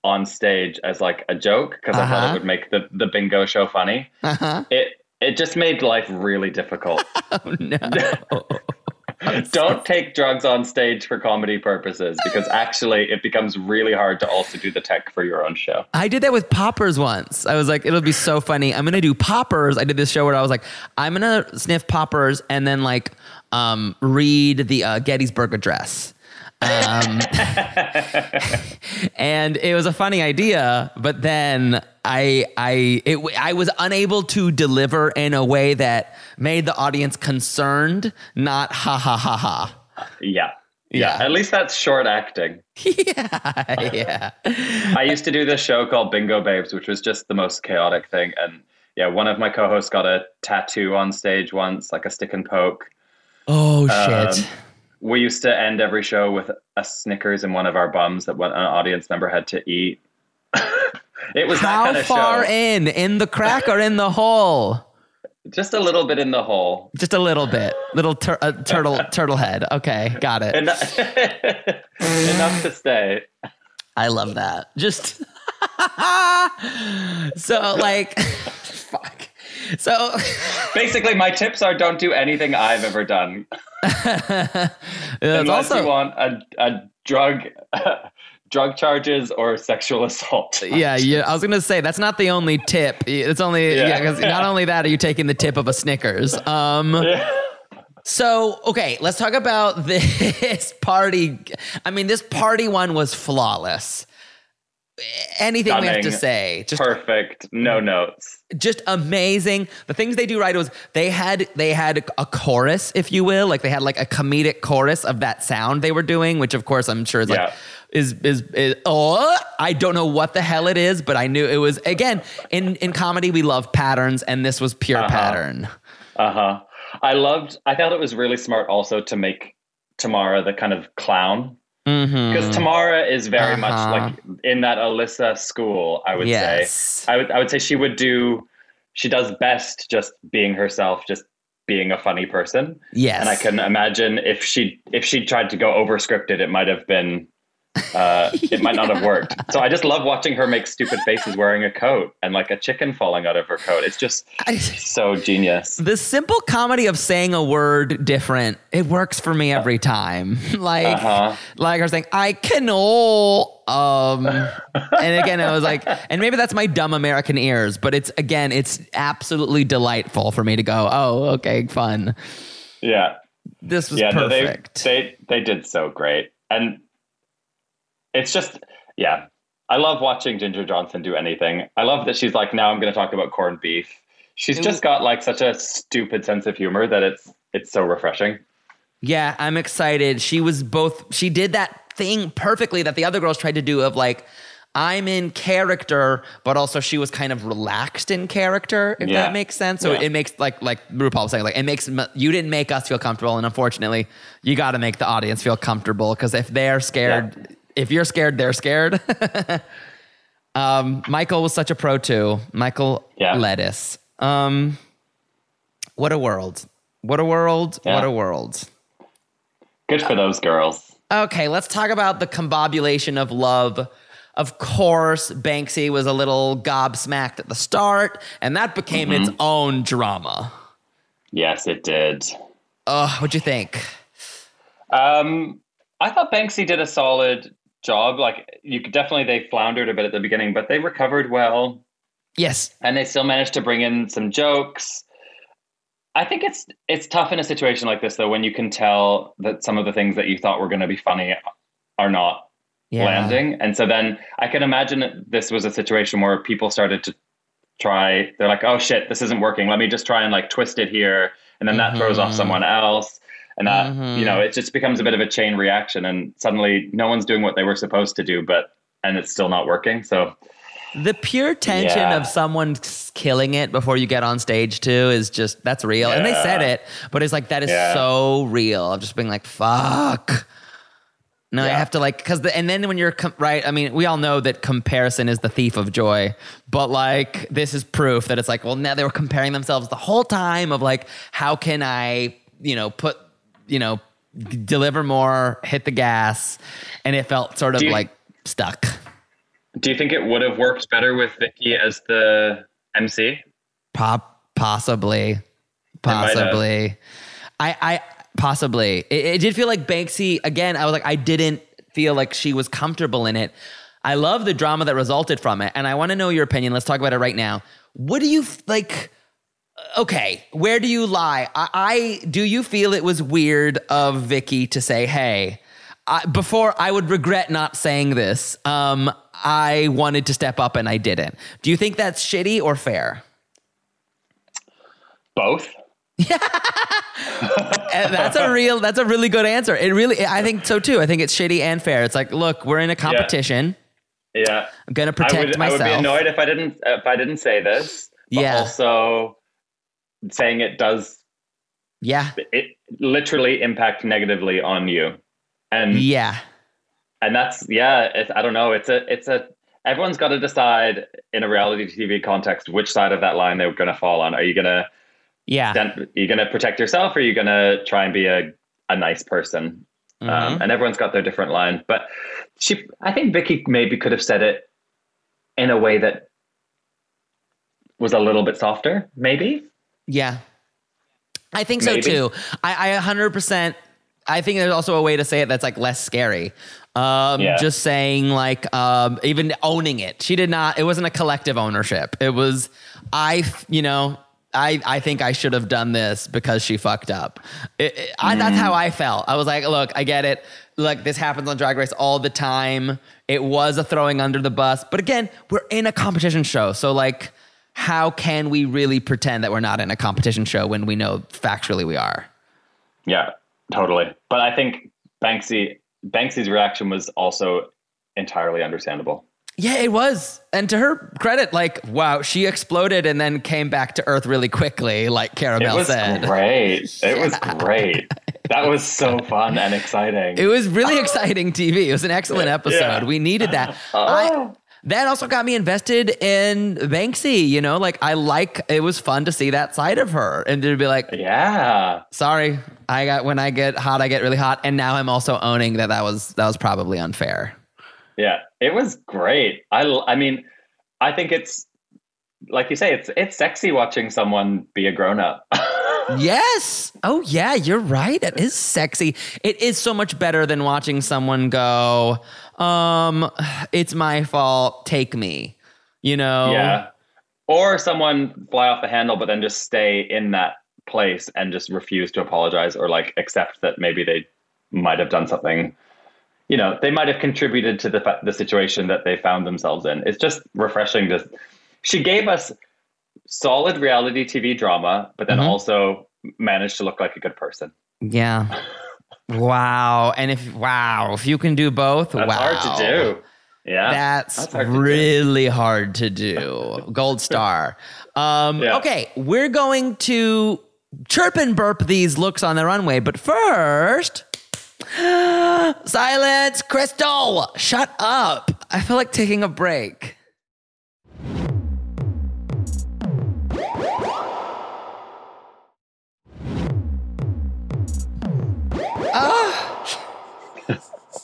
on stage as like a joke because I thought Uh-huh. it would make the the bingo show funny. Uh-huh. It it just made life really difficult. Oh no. Don't take drugs on stage for comedy purposes because actually it becomes really hard to also do the tech for your own show. I did that with poppers once. I was like, it'll be so funny. I'm gonna do poppers. I did this show where I was like, I'm gonna sniff poppers and then like um, read the uh, Gettysburg Address. Um, and it was a funny idea, but then I I it, I was unable to deliver in a way that made the audience concerned, not ha ha ha ha. Yeah. Yeah. Yeah. At least that's short acting. yeah, yeah. I used to do this show called Bingo Babes, which was just the most chaotic thing. And yeah, one of my co hosts got a tattoo on stage once, like a stick and poke. Oh shit. Um, we used to end every show with a Snickers in one of our bums that one, an audience member had to eat. it was that How kind of far show. in? In the crack or in the hole? Just a little bit in the hole. Just a little bit. Little tur- uh, turtle turtle head. Okay, got it. En- Enough to stay. I love that. Just so like fuck. So Basically, my tips are don't do anything I've ever done. it's Unless also you want a, a drug drug charges or sexual assault. yeah, yeah. I was gonna say that's not the only tip. It's only yeah. Yeah. 'cause not only that are you taking the tip of a Snickers. Um. So okay, let's talk about this party. I mean, this party one was flawless. Anything we have to say? Just Perfect. No notes. just amazing. The things they do right was they had they had a chorus, if you will, like they had like a comedic chorus of that sound they were doing, which of course I'm sure is like Yeah. is, is is oh I don't know what the hell it is, but I knew it was again in in comedy we love patterns, and this was pure Uh-huh. pattern. Uh huh. I loved. I thought it was really smart also to make Tomara the kind of clown Mm-hmm. because Tomara is very much Uh-huh. like in that Alyssa school. I would Yes. say. I would. I would say she would do. She does best just being herself, just being a funny person. Yes. And I can imagine if she if she tried to go over scripted, it might have been. Uh, it might not have worked. So I just love watching her make stupid faces wearing a coat and like a chicken falling out of her coat. It's just so genius. the simple comedy of saying a word different, it works for me every time. like, Uh-huh. like was saying, I can all. Um, and again, I was like, and maybe that's my dumb American ears, but it's again, it's absolutely delightful for me to go, oh, okay, fun. Yeah. This was yeah, no, they, perfect. they they did so great, and it's just yeah. I love watching Ginger Johnson do anything. I love that she's like, now I'm going to talk about corned beef. She's just got like such a stupid sense of humor that it's it's so refreshing. Yeah, I'm excited. She was both, she did that thing perfectly that the other girls tried to do of like, I'm in character, but also she was kind of relaxed in character, if Yeah. that makes sense. So Yeah. it makes like like RuPaul was saying, like it makes you didn't make us feel comfortable, and unfortunately, you got to make the audience feel comfortable because if they're scared, if you're scared, they're scared. um, Michael was such a pro too. Michael Yeah. Lettuce. Um, what a world! What a world! Yeah. What a world! Good for those girls. Okay, let's talk about the combobulation of love. Of course, Banksie was a little gobsmacked at the start, and that became its own drama. Yes, it did. Oh, what'd you think? Um, I thought Banksie did a solid job. Like you could definitely they floundered a bit at the beginning, but they recovered well. Yes. And they still managed to bring in some jokes. I think it's it's tough in a situation like this though when you can tell that some of the things that you thought were going to be funny are not Yeah. landing. And so then I can imagine that this was a situation where people started to try they're like, "Oh shit, this isn't working. Let me just try and like twist it here." And then that throws off Mhm. someone else. And that, Mhm. you know, it just becomes a bit of a chain reaction and suddenly no one's doing what they were supposed to do, but and it's still not working. So The pure tension Yeah. of someone killing it before you get on stage too is just that's real. And they said it, but it's like that is Yeah. so real. Of just being like, fuck. No, I have to like because the, and then when you're com- right, I mean, we all know that comparison is the thief of joy, but like this is proof that it's like, well, now they were comparing themselves the whole time of like, how can I, you know, put, you know, deliver more, hit the gas, and it felt sort of you- like stuck. do you think it would have worked better with Vicky as the MC? Pop, possibly, possibly. I, I possibly. It, it did feel like Banksie again. I was like, I didn't feel like she was comfortable in it. I love the drama that resulted from it, and I want to know your opinion. Let's talk about it right now. What do you like? Okay, where do you lie? I, I do you feel it was weird of Vicky to say, "Hey"? I, before I would regret not saying this. Um, I wanted to step up and I didn't. Do you think that's shitty or fair? Both. That's a real that's a really good answer it really i think so too i think it's shitty and fair it's like look we're in a competition Yeah. i'm gonna I protect would, myself I would be annoyed if I didn't if I didn't say this. But Yeah. Also, saying it does yeah it literally impact negatively on you, and yeah and that's yeah. It's, I don't know. It's a it's a everyone's got to decide in a reality TV context which side of that line they're going to fall on. Are you gonna yeah then are you gonna protect yourself, or are you gonna try and be a a nice person? Um, Mhm. and everyone's got their different line. But she, I think Vicky maybe could have said it in a way that was a little bit softer, maybe. Yeah i think so too i i 100% i think there's also a way to say it that's like less scary um Yeah. just saying like um even owning it she did not it wasn't a collective ownership it was I, you know I, I think I should have done this because she fucked up. It, it- I, that's how I felt. I was like, look, I get it. Like this happens on Drag Race all the time. It was a throwing under the bus, but again, we're in a competition show, so like, how can we really pretend that we're not in a competition show when we know factually we are? Yeah, totally. But I think Banksie Banksie's reaction was also entirely understandable. Yeah, it was. And to her credit, like, wow, she exploded and then came back to earth really quickly, like It Cara Melle was said. great. It was great. That was so fun and exciting. It was really exciting TV. It was an excellent episode. Yeah. We needed that. I, uh-huh. That also got me invested in Banksie. You know, like I like it was fun to see that side of her and to be like, yeah, sorry, I got when I get hot, I get really hot, and now I'm also owning that that was that was probably unfair. yeah. It was great. I I mean, I think it's like you say, it's it's sexy watching someone be a grown up. Yes. Oh, yeah, you're right. It is sexy. It is so much better than watching someone go, um, it's my fault, take me. You know? Yeah. Or someone fly off the handle, but then just stay in that place and just refuse to apologize or like accept that maybe they might have done something. You know, they might have contributed to the the situation that they found themselves in. It's just refreshing. To she gave us solid reality TV drama, but then Mhm. also managed to look like a good person. Yeah. wow. And if wow, if you can do both, That's wow. hard to do. Yeah, That's, That's hard to really hard to do. Gold star. Um, Yeah. Okay, we're going to chirp and burp these looks on the runway, but first, silence, Crystal, shut up. I feel like taking a break.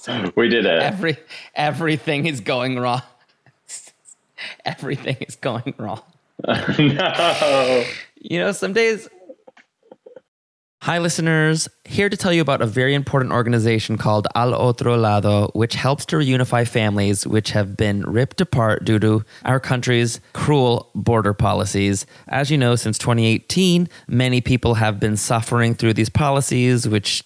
We did it. Every everything is going wrong. everything is going wrong. no. You know, some days. Hi, listeners. Here to tell you about a very important organization called Al Otro Lado, which helps to reunify families which have been ripped apart due to our country's cruel border policies. As you know, since 2018, many people have been suffering through these policies, which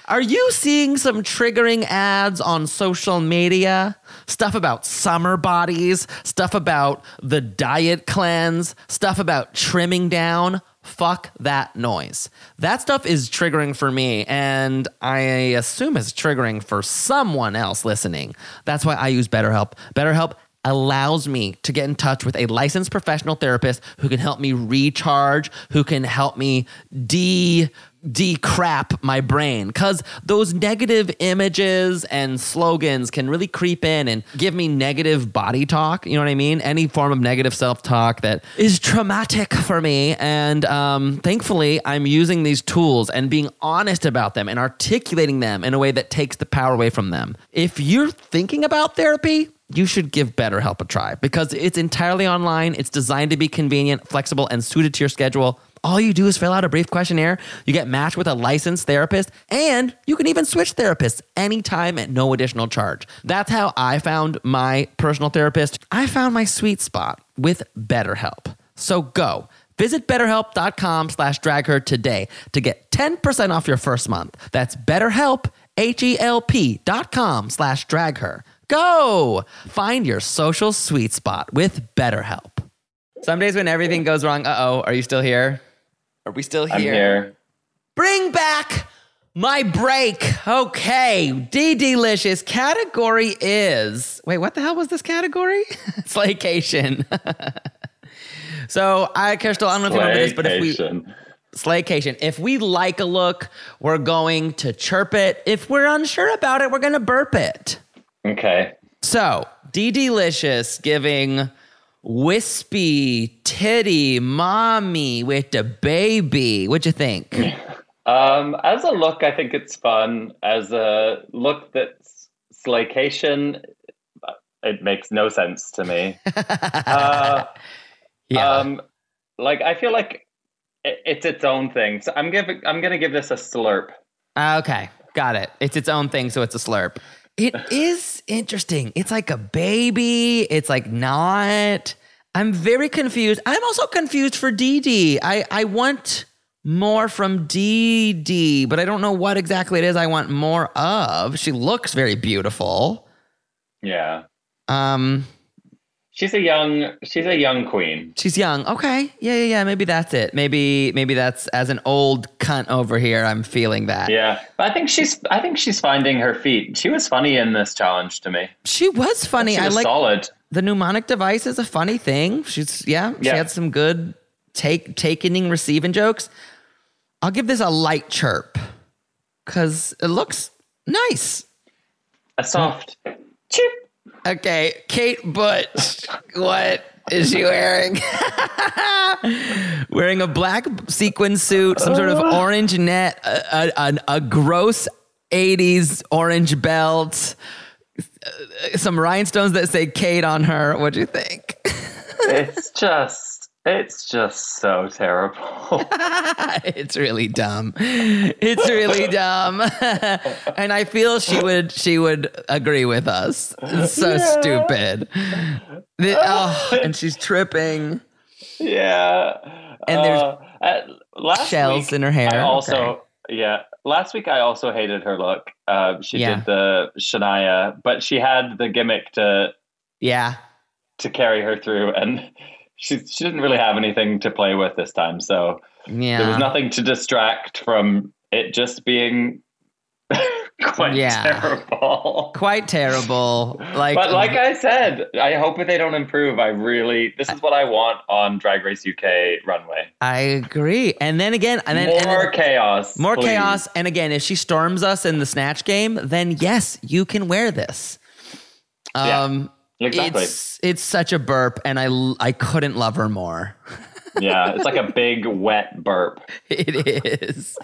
Are you seeing some triggering ads on social media? Stuff about summer bodies, stuff about the diet cleanse, stuff about trimming down? Fuck that noise. That stuff is triggering for me, and I assume it's triggering for someone else listening. That's why I use BetterHelp. BetterHelp allows me to get in touch with a licensed professional therapist who can help me recharge, who can help me de decrap my brain because those negative images and slogans can really creep in and give me negative body talk you know what i mean any form of negative self-talk that is traumatic for me and um, thankfully i'm using these tools and being honest about them and articulating them in a way that takes the power away from them if you're thinking about therapy you should give BetterHelp a try because it's entirely online. It's designed to be convenient, flexible, and suited to your schedule. All you do is fill out a brief questionnaire. You get matched with a licensed therapist, and you can even switch therapists anytime at no additional charge. That's how I found my personal therapist. I found my sweet spot with BetterHelp. So go. Visit betterhelp.com slash dragher today to get 10% off your first month. That's betterhelp, H-E-L-P dot com slash dragher. Go! Find your social sweet spot with BetterHelp. Some days when everything goes wrong, uh oh, are you still here? Are we still here? I'm here. Bring back my break. Okay, DeDeLicious category is. Wait, what the hell was this category? Slaycation. so I, Crystal, I don't know if you remember this, but if we Slaycation. If we like a look, we're going to chirp it. If we're unsure about it, we're going to burp it. Okay. So, DeDeLicious giving wispy titty mommy with the baby. What'd you think? Um, as a look, I think it's fun. As a look that's slaycation, it makes no sense to me. uh, Yeah. um, like I feel like it, it's its own thing. So I'm giving. I'm gonna give this a slurp. okay, got it. It's its own thing, so it's a slurp. It is interesting. It's like a baby. It's like not. I'm very confused. I'm also confused for DD. I I want more from DD, but I don't know what exactly it is I want more of. She looks very beautiful. Yeah, Um, she's a young. She's a young queen. she's young. Okay, yeah, yeah, yeah. Maybe that's it. Maybe maybe that's as an old cunt over here. I'm feeling that. Yeah, but I think she's. I think she's finding her feet. She was funny in this challenge to me. She was funny. She I like solid. the mnemonic device is a funny thing. She's yeah, yeah. she had some good take taking receiving jokes. I'll give this a light chirp because it looks nice. A soft chip. Okay, Kate Butch. What is she wearing? wearing a black sequin suit, some sort of orange net, a, a, a, a gross 80s orange belt, uh, some rhinestones that say Kate on her. What'd you think? It's just, it's just so terrible. it's really dumb. It's really dumb. and I feel she would she would agree with us. It's so stupid. The- oh, and she's tripping. yeah. And there's Uh, uh, last shells week, in her hair. I also, Okay. yeah. Last week I also hated her look. Uh, she Yeah. did the Shania, but she had the gimmick to Yeah. to carry her through, and she she didn't really have anything to play with this time. So Yeah. there was nothing to distract from it just being quite Yeah. terrible. Quite terrible. Like but like I said, I hope that they don't improve. I really, this is what I want on Drag Race UK runway. I agree. And then again, and then and More then- chaos. more please. chaos. And again, if she storms us in the snatch game, then yes, you can wear this. Yeah, Um, exactly. It's it's such a burp, and I I couldn't love her more. yeah, it's like a big wet burp. It is.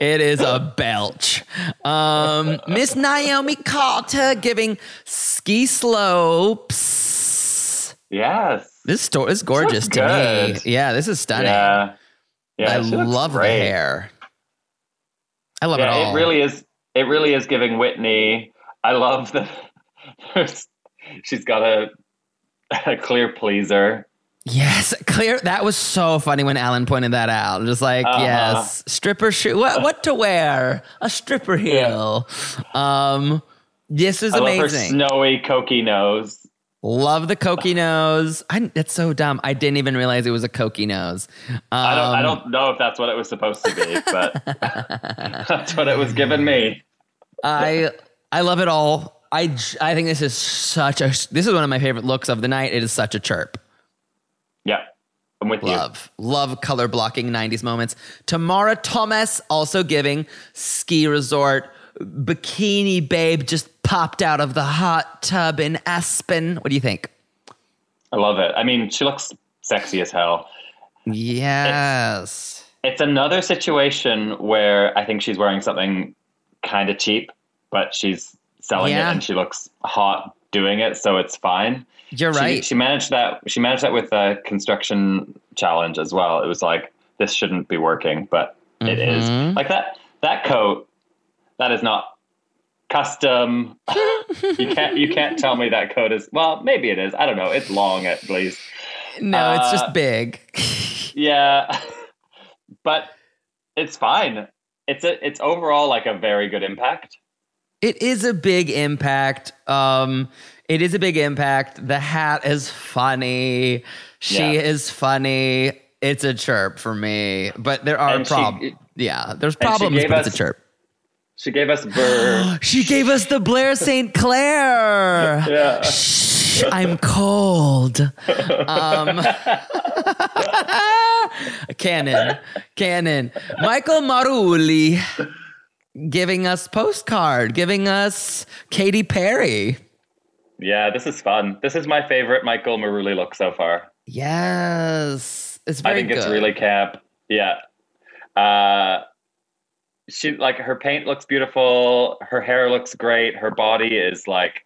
It is a belch. Um, Miss Naomi Carter giving ski slopes. Yes. This store is gorgeous to me. Yeah, this is stunning. Yeah. Yeah. I love the hair. I love yeah, it all. it really is. It really is giving Whitney. I love the. there's- She's got a, a clear pleaser. Yes, clear. That was so funny when Alan pointed that out. Just like, Uh-huh. yes, stripper shoe. What, what to wear? A stripper heel. Um, this is I amazing. snowy, cokey nose. Love the cokey nose. I, that's so dumb. I didn't even realize it was a cokey nose. Um, I don't. I don't know if that's what it was supposed to be, but that's what it was given me. I I love it all. I I think this is such a. This is one of my favorite looks of the night. It is such a chirp. Yeah, I'm with Love, love color blocking 90s moments. Tomara Thomas also giving ski resort bikini babe just popped out of the hot tub in Aspen. What do you think? I love it. I mean, she looks sexy as hell. Yes. It's another situation where I think she's wearing something kind of cheap, but she's selling Yeah. it and she looks hot doing it, so it's fine. You're She- right. She, managed that. She managed that with the construction challenge as well. It was like this shouldn't be working, but it is. Mhm. Like that. That coat. That is not custom. you can't. You can't tell me that coat is. Well, maybe it is. I don't know. It's long at least. no, it's Uh, just big. Yeah, but it's fine. It's a. It's overall like a very good impact. It is a big impact. Um, it is a big impact. The hat is funny. She Yeah. is funny. It's a chirp for me, but there are problems. Yeah, there's problems, but it's a chirp. She gave us Burr. She gave us the Blair St. Clair. yeah. Shh, I'm cold. Um, Canon, Canon. Michael Marouli giving us postcard, giving us Katy Perry. Yeah, this is fun. This is my favorite Michael Marouli look so far. Yes, it's very. I think it's really cap. Yeah. Uh she like her paint looks beautiful, her hair looks great, her body is like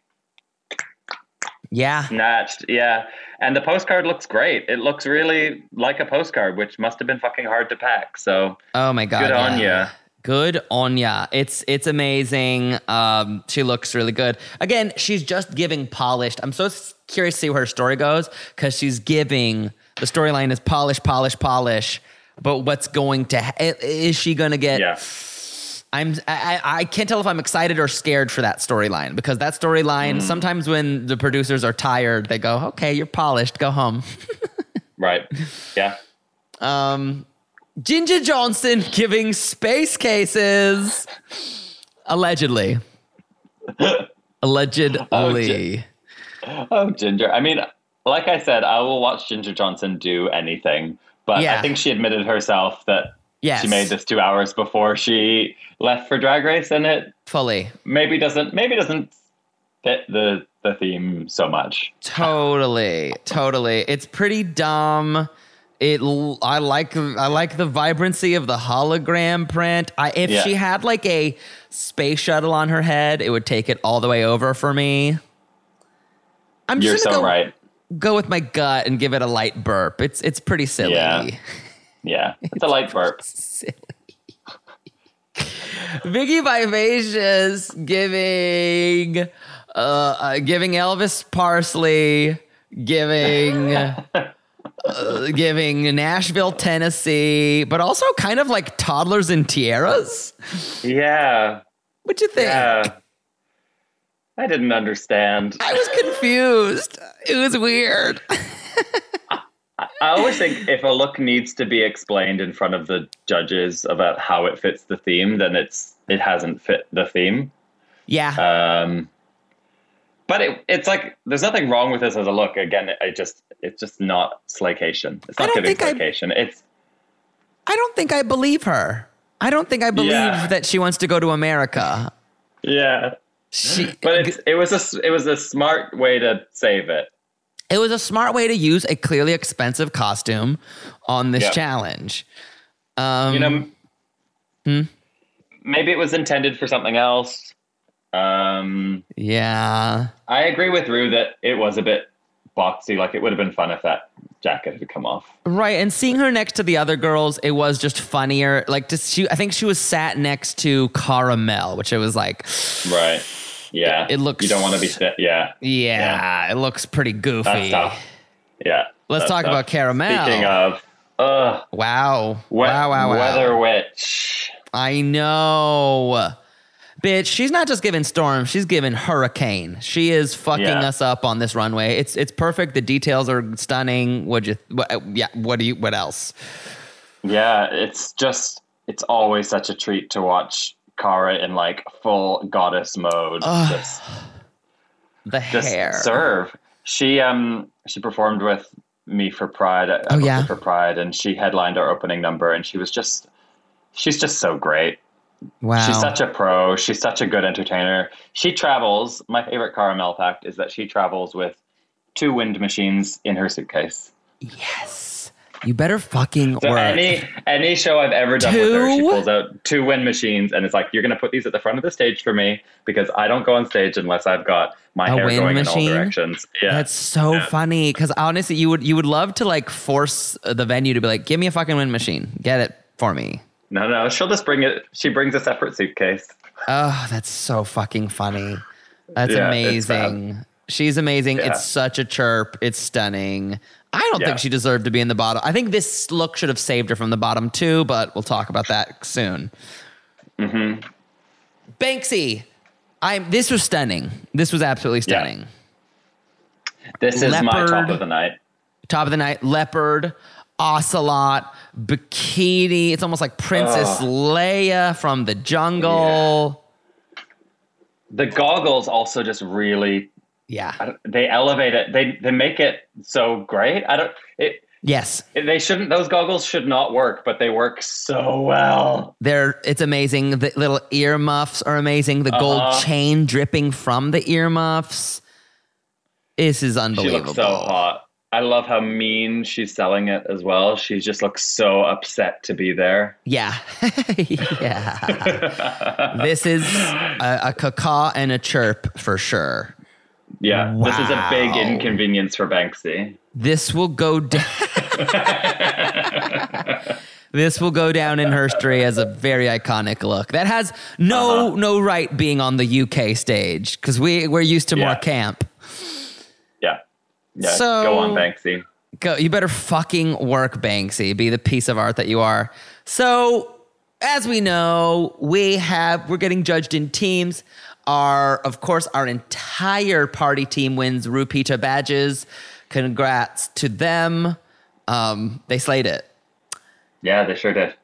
yeah. snatched. Yeah. And the postcard looks great. It looks really like a postcard, which must have been fucking hard to pack. So Oh my god. good on yeah. Good on ya. It's it's amazing. Um, she looks really good. Again, she's just giving polished. I'm so curious to see where her story goes because she's giving the storyline is polish, polish, polish. But what's going to ha- is she going to get? Yeah. I'm I, I I can't tell if I'm excited or scared for that storyline because that storyline Mm. sometimes when the producers are tired they go okay you're polished go home. Right. Yeah. Um, Ginger Johnson giving space cases. Allegedly. Allegedly. Oh, oh, Ginger. I mean, like I said, I will watch Ginger Johnson do anything. But Yeah. I think she admitted herself that Yes. she made this two hours before she left for Drag Race, and it Fully. maybe doesn't maybe doesn't fit the the theme so much. Totally, totally. It's pretty dumb. It. i like. I like the vibrancy of the hologram print. I, if Yeah. she had like a space shuttle on her head, it would take it all the way over for me. I'm You're just gonna so go, right. go with my gut and give it a light burp. It's it's pretty silly. Yeah. Yeah, it's a light burp. silly. Vicki Vivacious giving uh, uh giving Elvis Parsley giving uh, giving Nashville, Tennessee, but also kind of like toddlers and tiaras. Yeah, What do you think? yeah. I didn't understand. I was confused. It was weird. I always think if a look needs to be explained in front of the judges about how it fits the theme, then it's it hasn't fit the theme. Yeah. Um, but it, it's like there's nothing wrong with this as a look. Again, I just it's just not slaycation. It's not giving think I- It's I don't think I believe her. I don't think I believe Yeah. that she wants to go to America. yeah, She but it's it was a it was a smart way to save it. It was a smart way to use a clearly expensive costume on this Yeah. challenge. Um, You know, Hmm? maybe it was intended for something else. Um, yeah. I agree with Rue that it was a bit boxy. Like it would have been fun if that jacket had come off. Right, and seeing her next to the other girls, it was just funnier. Like, just she, I think she was sat next to Cara Melle, which it was like, Right. Yeah. It looks- You don't want to be. St- yeah. yeah, it looks pretty goofy. Yeah. Let's talk tough. about Cara Melle. Speaking of, uh, Wow, wow, wow, wow. Weather Witch. I know. Bitch, she's not just giving storm, she's giving hurricane. She is fucking Yeah. us up on this runway. It's it's perfect. The details are stunning. What you what, uh, yeah, what do you what else? Yeah, it's just it's always such a treat to watch Cara in like full goddess mode. Ugh. Just The just hair. serve. She um she performed with me for Pride. at- Oh, yeah? for Pride, and she headlined our opening number, and she was just she's just so great. Wow. She's such a pro. She's such a good entertainer. She travels. My favorite Cara Melle fact is that she travels with two wind machines in her suitcase. yes. You better fucking So work. any any show I've ever done with her, she pulls out two wind machines and it's like, "You're going to put these at the front of the stage for me because I don't go on stage unless I've got my A hair wind going machine? in all directions." Yeah, That's so Yeah. funny because honestly, you would you would love to like force the venue to be like, give me a fucking wind machine, get it for me. No, no, she'll just bring it. She brings a separate suitcase. Oh, that's so fucking funny. That's Yeah, amazing. She's amazing. Yeah. It's such a chirp. It's stunning. I don't Yeah. think she deserved to be in the bottom. I think this look should have saved her from the bottom too, but we'll talk about that soon. Mm-hmm. Banksie. I'm this was stunning. This was absolutely stunning. This is my top of the night. Top of the night, leopard, ocelot, bikini. It's almost like Princess Ugh. Leia from the jungle. The goggles also just really Yeah. They elevate it. They they make it so great. I don't. It, Yes. they shouldn't. Those goggles should not work, but they work so well. They're it's amazing. The little earmuffs are amazing. The gold Uh-huh. chain dripping from the earmuffs. This is unbelievable She looks so hot. I love how mean she's selling it as well. She just looks so upset to be there. Yeah. yeah. this is a, a caca and a chirp for sure. Yeah, this is a big inconvenience for Banksie. This will go down. this will go down in history as a very iconic look. That has no Uh-huh. no right being on the UK stage because we we're used to more camp. Yeah. So- go on, Banksie. Go, you better fucking work, Banksie. Be the piece of art that you are. So, as we know, we have we're getting judged in teams. Our, of course, our entire party team wins RuPeter badges. Congrats to them. Um, they slayed it. Yeah, they sure did.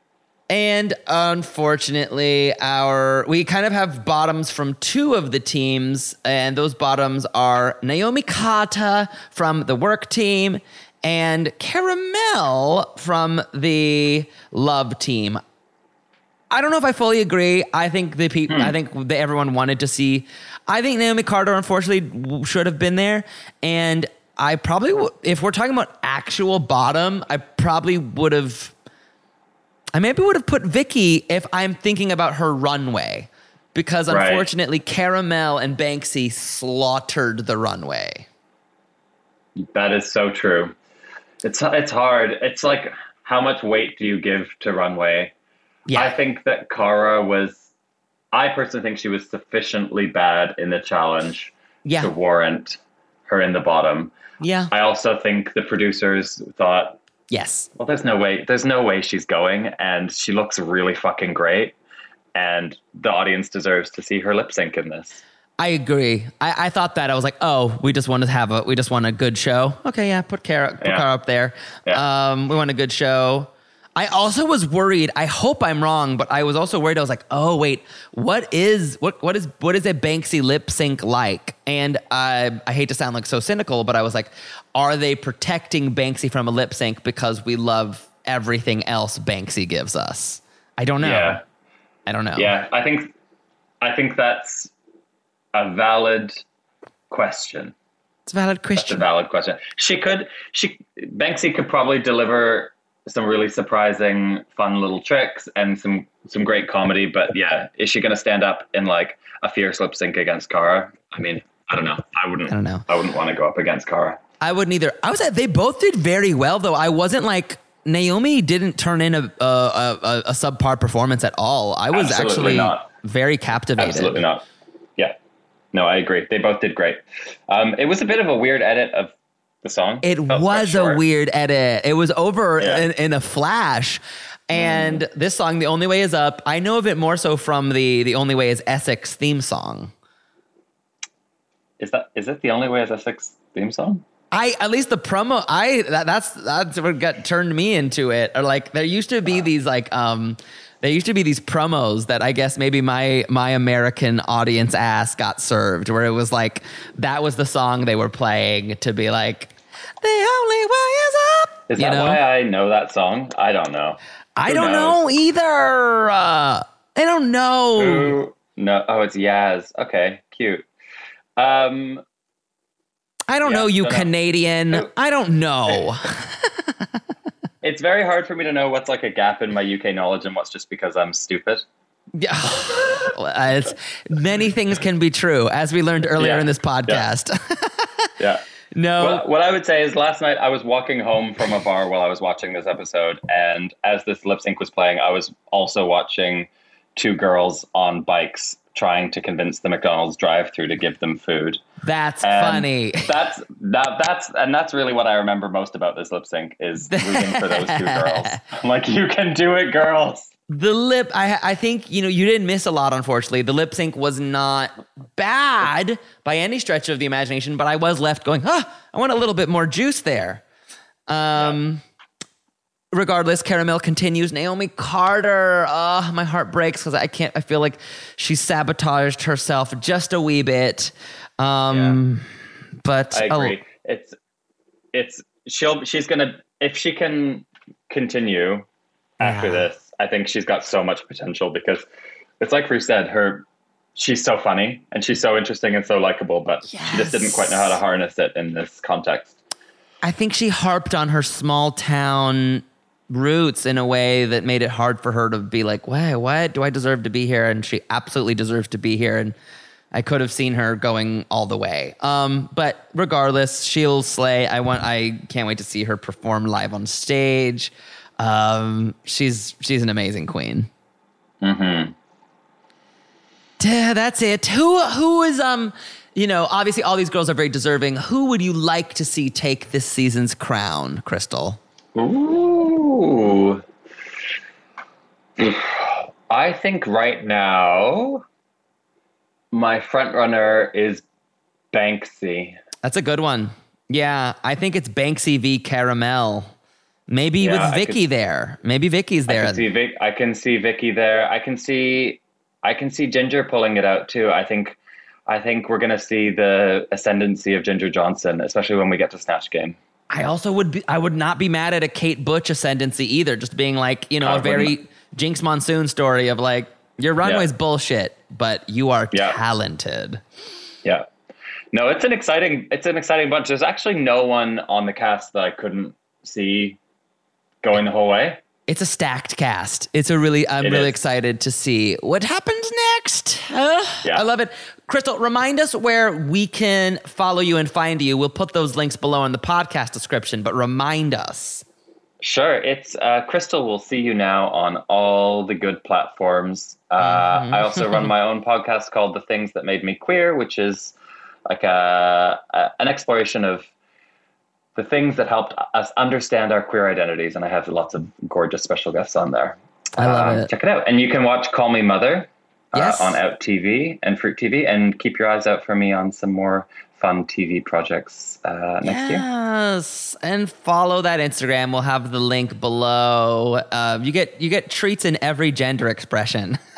And unfortunately, our we kind of have bottoms from two of the teams, and those bottoms are Naomi Carter from the work team and Cara Melle from the love team. I don't know if I fully agree. I think the people, hmm. I think that everyone wanted to see. I think Naomi Carter unfortunately should have been there, and I probably, w- if we're talking about actual bottom, I probably would have. I maybe would have put Vicky if I'm thinking about her runway, because Right. unfortunately, Cara Melle and Banksie slaughtered the runway. That is so true. It's it's hard. It's like how much weight do you give to runway? Yeah. I think that Cara was. I personally think she was sufficiently bad in the challenge Yeah. to warrant her in the bottom. Yeah. I also think the producers thought, Yes. well, there's no way, there's no way she's going, and she looks really fucking great, and the audience deserves to see her lip sync in this. I agree. I, I thought that I was like, oh, we just want to have a we just want a good show. Okay, yeah, put Cara put Yeah. Cara up there. Yeah. Um, we want a good show. I also was worried. I hope I'm wrong, but I was also worried. I was like, oh wait, what is what what is what is a Banksie lip sync like? And I I hate to sound like so cynical, but I was like, are they protecting Banksie from a lip sync because we love everything else Banksie gives us? I don't know. Yeah. I don't know. Yeah, I think I think that's a valid question. It's a valid question. That's a valid question. She could she Banksie could probably deliver some really surprising, fun little tricks and some some great comedy. But yeah, is she going to stand up in like a fierce lip sync against Cara? I mean, I don't know. I wouldn't. I don't know. I wouldn't want to go up against Cara. I wouldn't either. I was at, they both did very well though. I wasn't like Naomi didn't turn in a a, a, a subpar performance at all. I was Absolutely actually not. very captivated. Absolutely not. Yeah. No, I agree. They both did great. Um, it was a bit of a weird edit of the song. It quite was a weird edit. It was over Yeah. in, in a flash. And this song, "The Only Way Is Up," I know of it more so from the "The Only Way Is Essex" theme song. Is that is it the only way Is Essex theme song? I at least the promo I that, that's that's what got turned me into it. Or like there used to be these like um there used to be these promos that I guess maybe my my American audience ass got served where it was like that was the song they were playing to be like the only way is up. Is You that know? why I know that song? I don't know. I Who don't knows? know either. Uh, I don't know. Who? No. Oh, it's Yazz. Okay, cute. Um, I don't Yeah, know you don't. Canadian. Who- I don't know. it's very hard for me to know what's like a gap in my UK knowledge and what's just because I'm stupid. Yeah, it's, many things can be true, as we learned earlier Yeah. in this podcast. Yeah. No, Well, what I would say is last night I was walking home from a bar while I was watching this episode, and as this lip sync was playing, I was also watching two girls on bikes trying to convince the McDonald's drive-through to give them food. that's And funny. That's that that's and that's really what I remember most about this lip sync is rooting for those two girls. I'm like, you can do it, girls. The lip, I, I think, you know, you didn't miss a lot, unfortunately. The lip sync was not bad by any stretch of the imagination, but I was left going, ah, I want a little bit more juice there. Um, Regardless, Cara Melle continues. Naomi Carter, ah, my heart breaks because I can't, I feel like she sabotaged herself just a wee bit. Um, But I oh, agree. It's it's she'll she's gonna if she can continue after Yeah. this, I think she's got so much potential because it's like Ruth said, her she's so funny and she's so interesting and so likable, but she just didn't quite know how to harness it in this context. I think she harped on her small town roots in a way that made it hard for her to be like, "Why? What do I deserve to be here?" And she absolutely deserves to be here. And I could have seen her going all the way. Um, but regardless, she'll slay. I want. I can't wait to see her perform live on stage. Um, she's she's an amazing queen. Mm-hmm. Yeah, that's it. Who who is um you know, obviously all these girls are very deserving. Who would you like to see take this season's crown, Crystal? Ooh. I think right now my front runner is Banksie. That's a good one. Yeah, I think it's Banksie v Cara Melle. Maybe Yeah, with I Vicki could- there. Maybe Vicki's I there. can see Vic. I can see Vicki there. I can see. I can see Ginger pulling it out too. I think. I think we're gonna see the ascendancy of Ginger Johnson, especially when we get to Snatch Game. I also would be I would not be mad at a Kate Butch ascendancy either, just being like, you know, I a very wouldn't. Jinkx Monsoon story of like Your runway's Yeah. bullshit, but you are Yeah. talented. Yeah. No, it's an exciting it's an exciting bunch. There's actually no one on the cast that I couldn't see going the whole way. It's a stacked cast. It's a really, I'm It really is. excited to see what happens next. Uh, Yeah. I love it. Crystal, remind us where we can follow you and find you. We'll put those links below in the podcast description, but remind us. Sure, it's uh, Crystal will see you now on all the good platforms. Uh, I also run my own podcast called The Things That Made Me Queer, which is like a, a an exploration of the things that helped us understand our queer identities, and I have lots of gorgeous special guests on there. I love Um, it. Check it out, and you can watch Call Me Mother uh, Yes. on Out TV and Fruit TV, and keep your eyes out for me on some more fun TV projects uh, next year. Yes, and follow that Instagram. We'll have the link below. Uh, you get you get treats in every gender expression.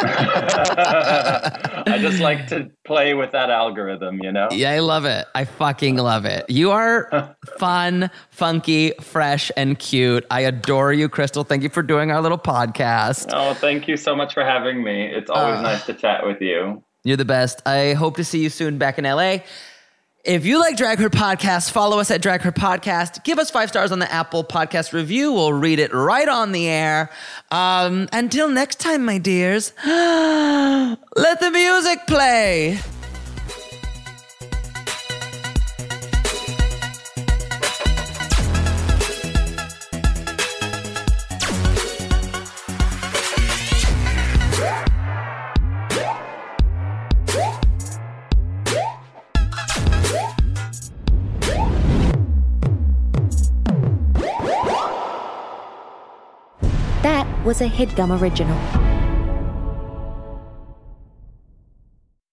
I just like to play with that algorithm, you know? Yeah, I love it. I fucking love it. You are fun, funky, fresh, and cute. I adore you, Crystal. Thank you for doing our little podcast. Oh, thank you so much for having me. It's always Uh, nice to chat with you. You're the best. I hope to see you soon back in LA. If you like Drag Her Podcast, follow us at Drag Her Podcast. Give us five stars on the Apple Podcast review. We'll read it right on the air. Um, until next time, my dears, let the music play. A headgum original.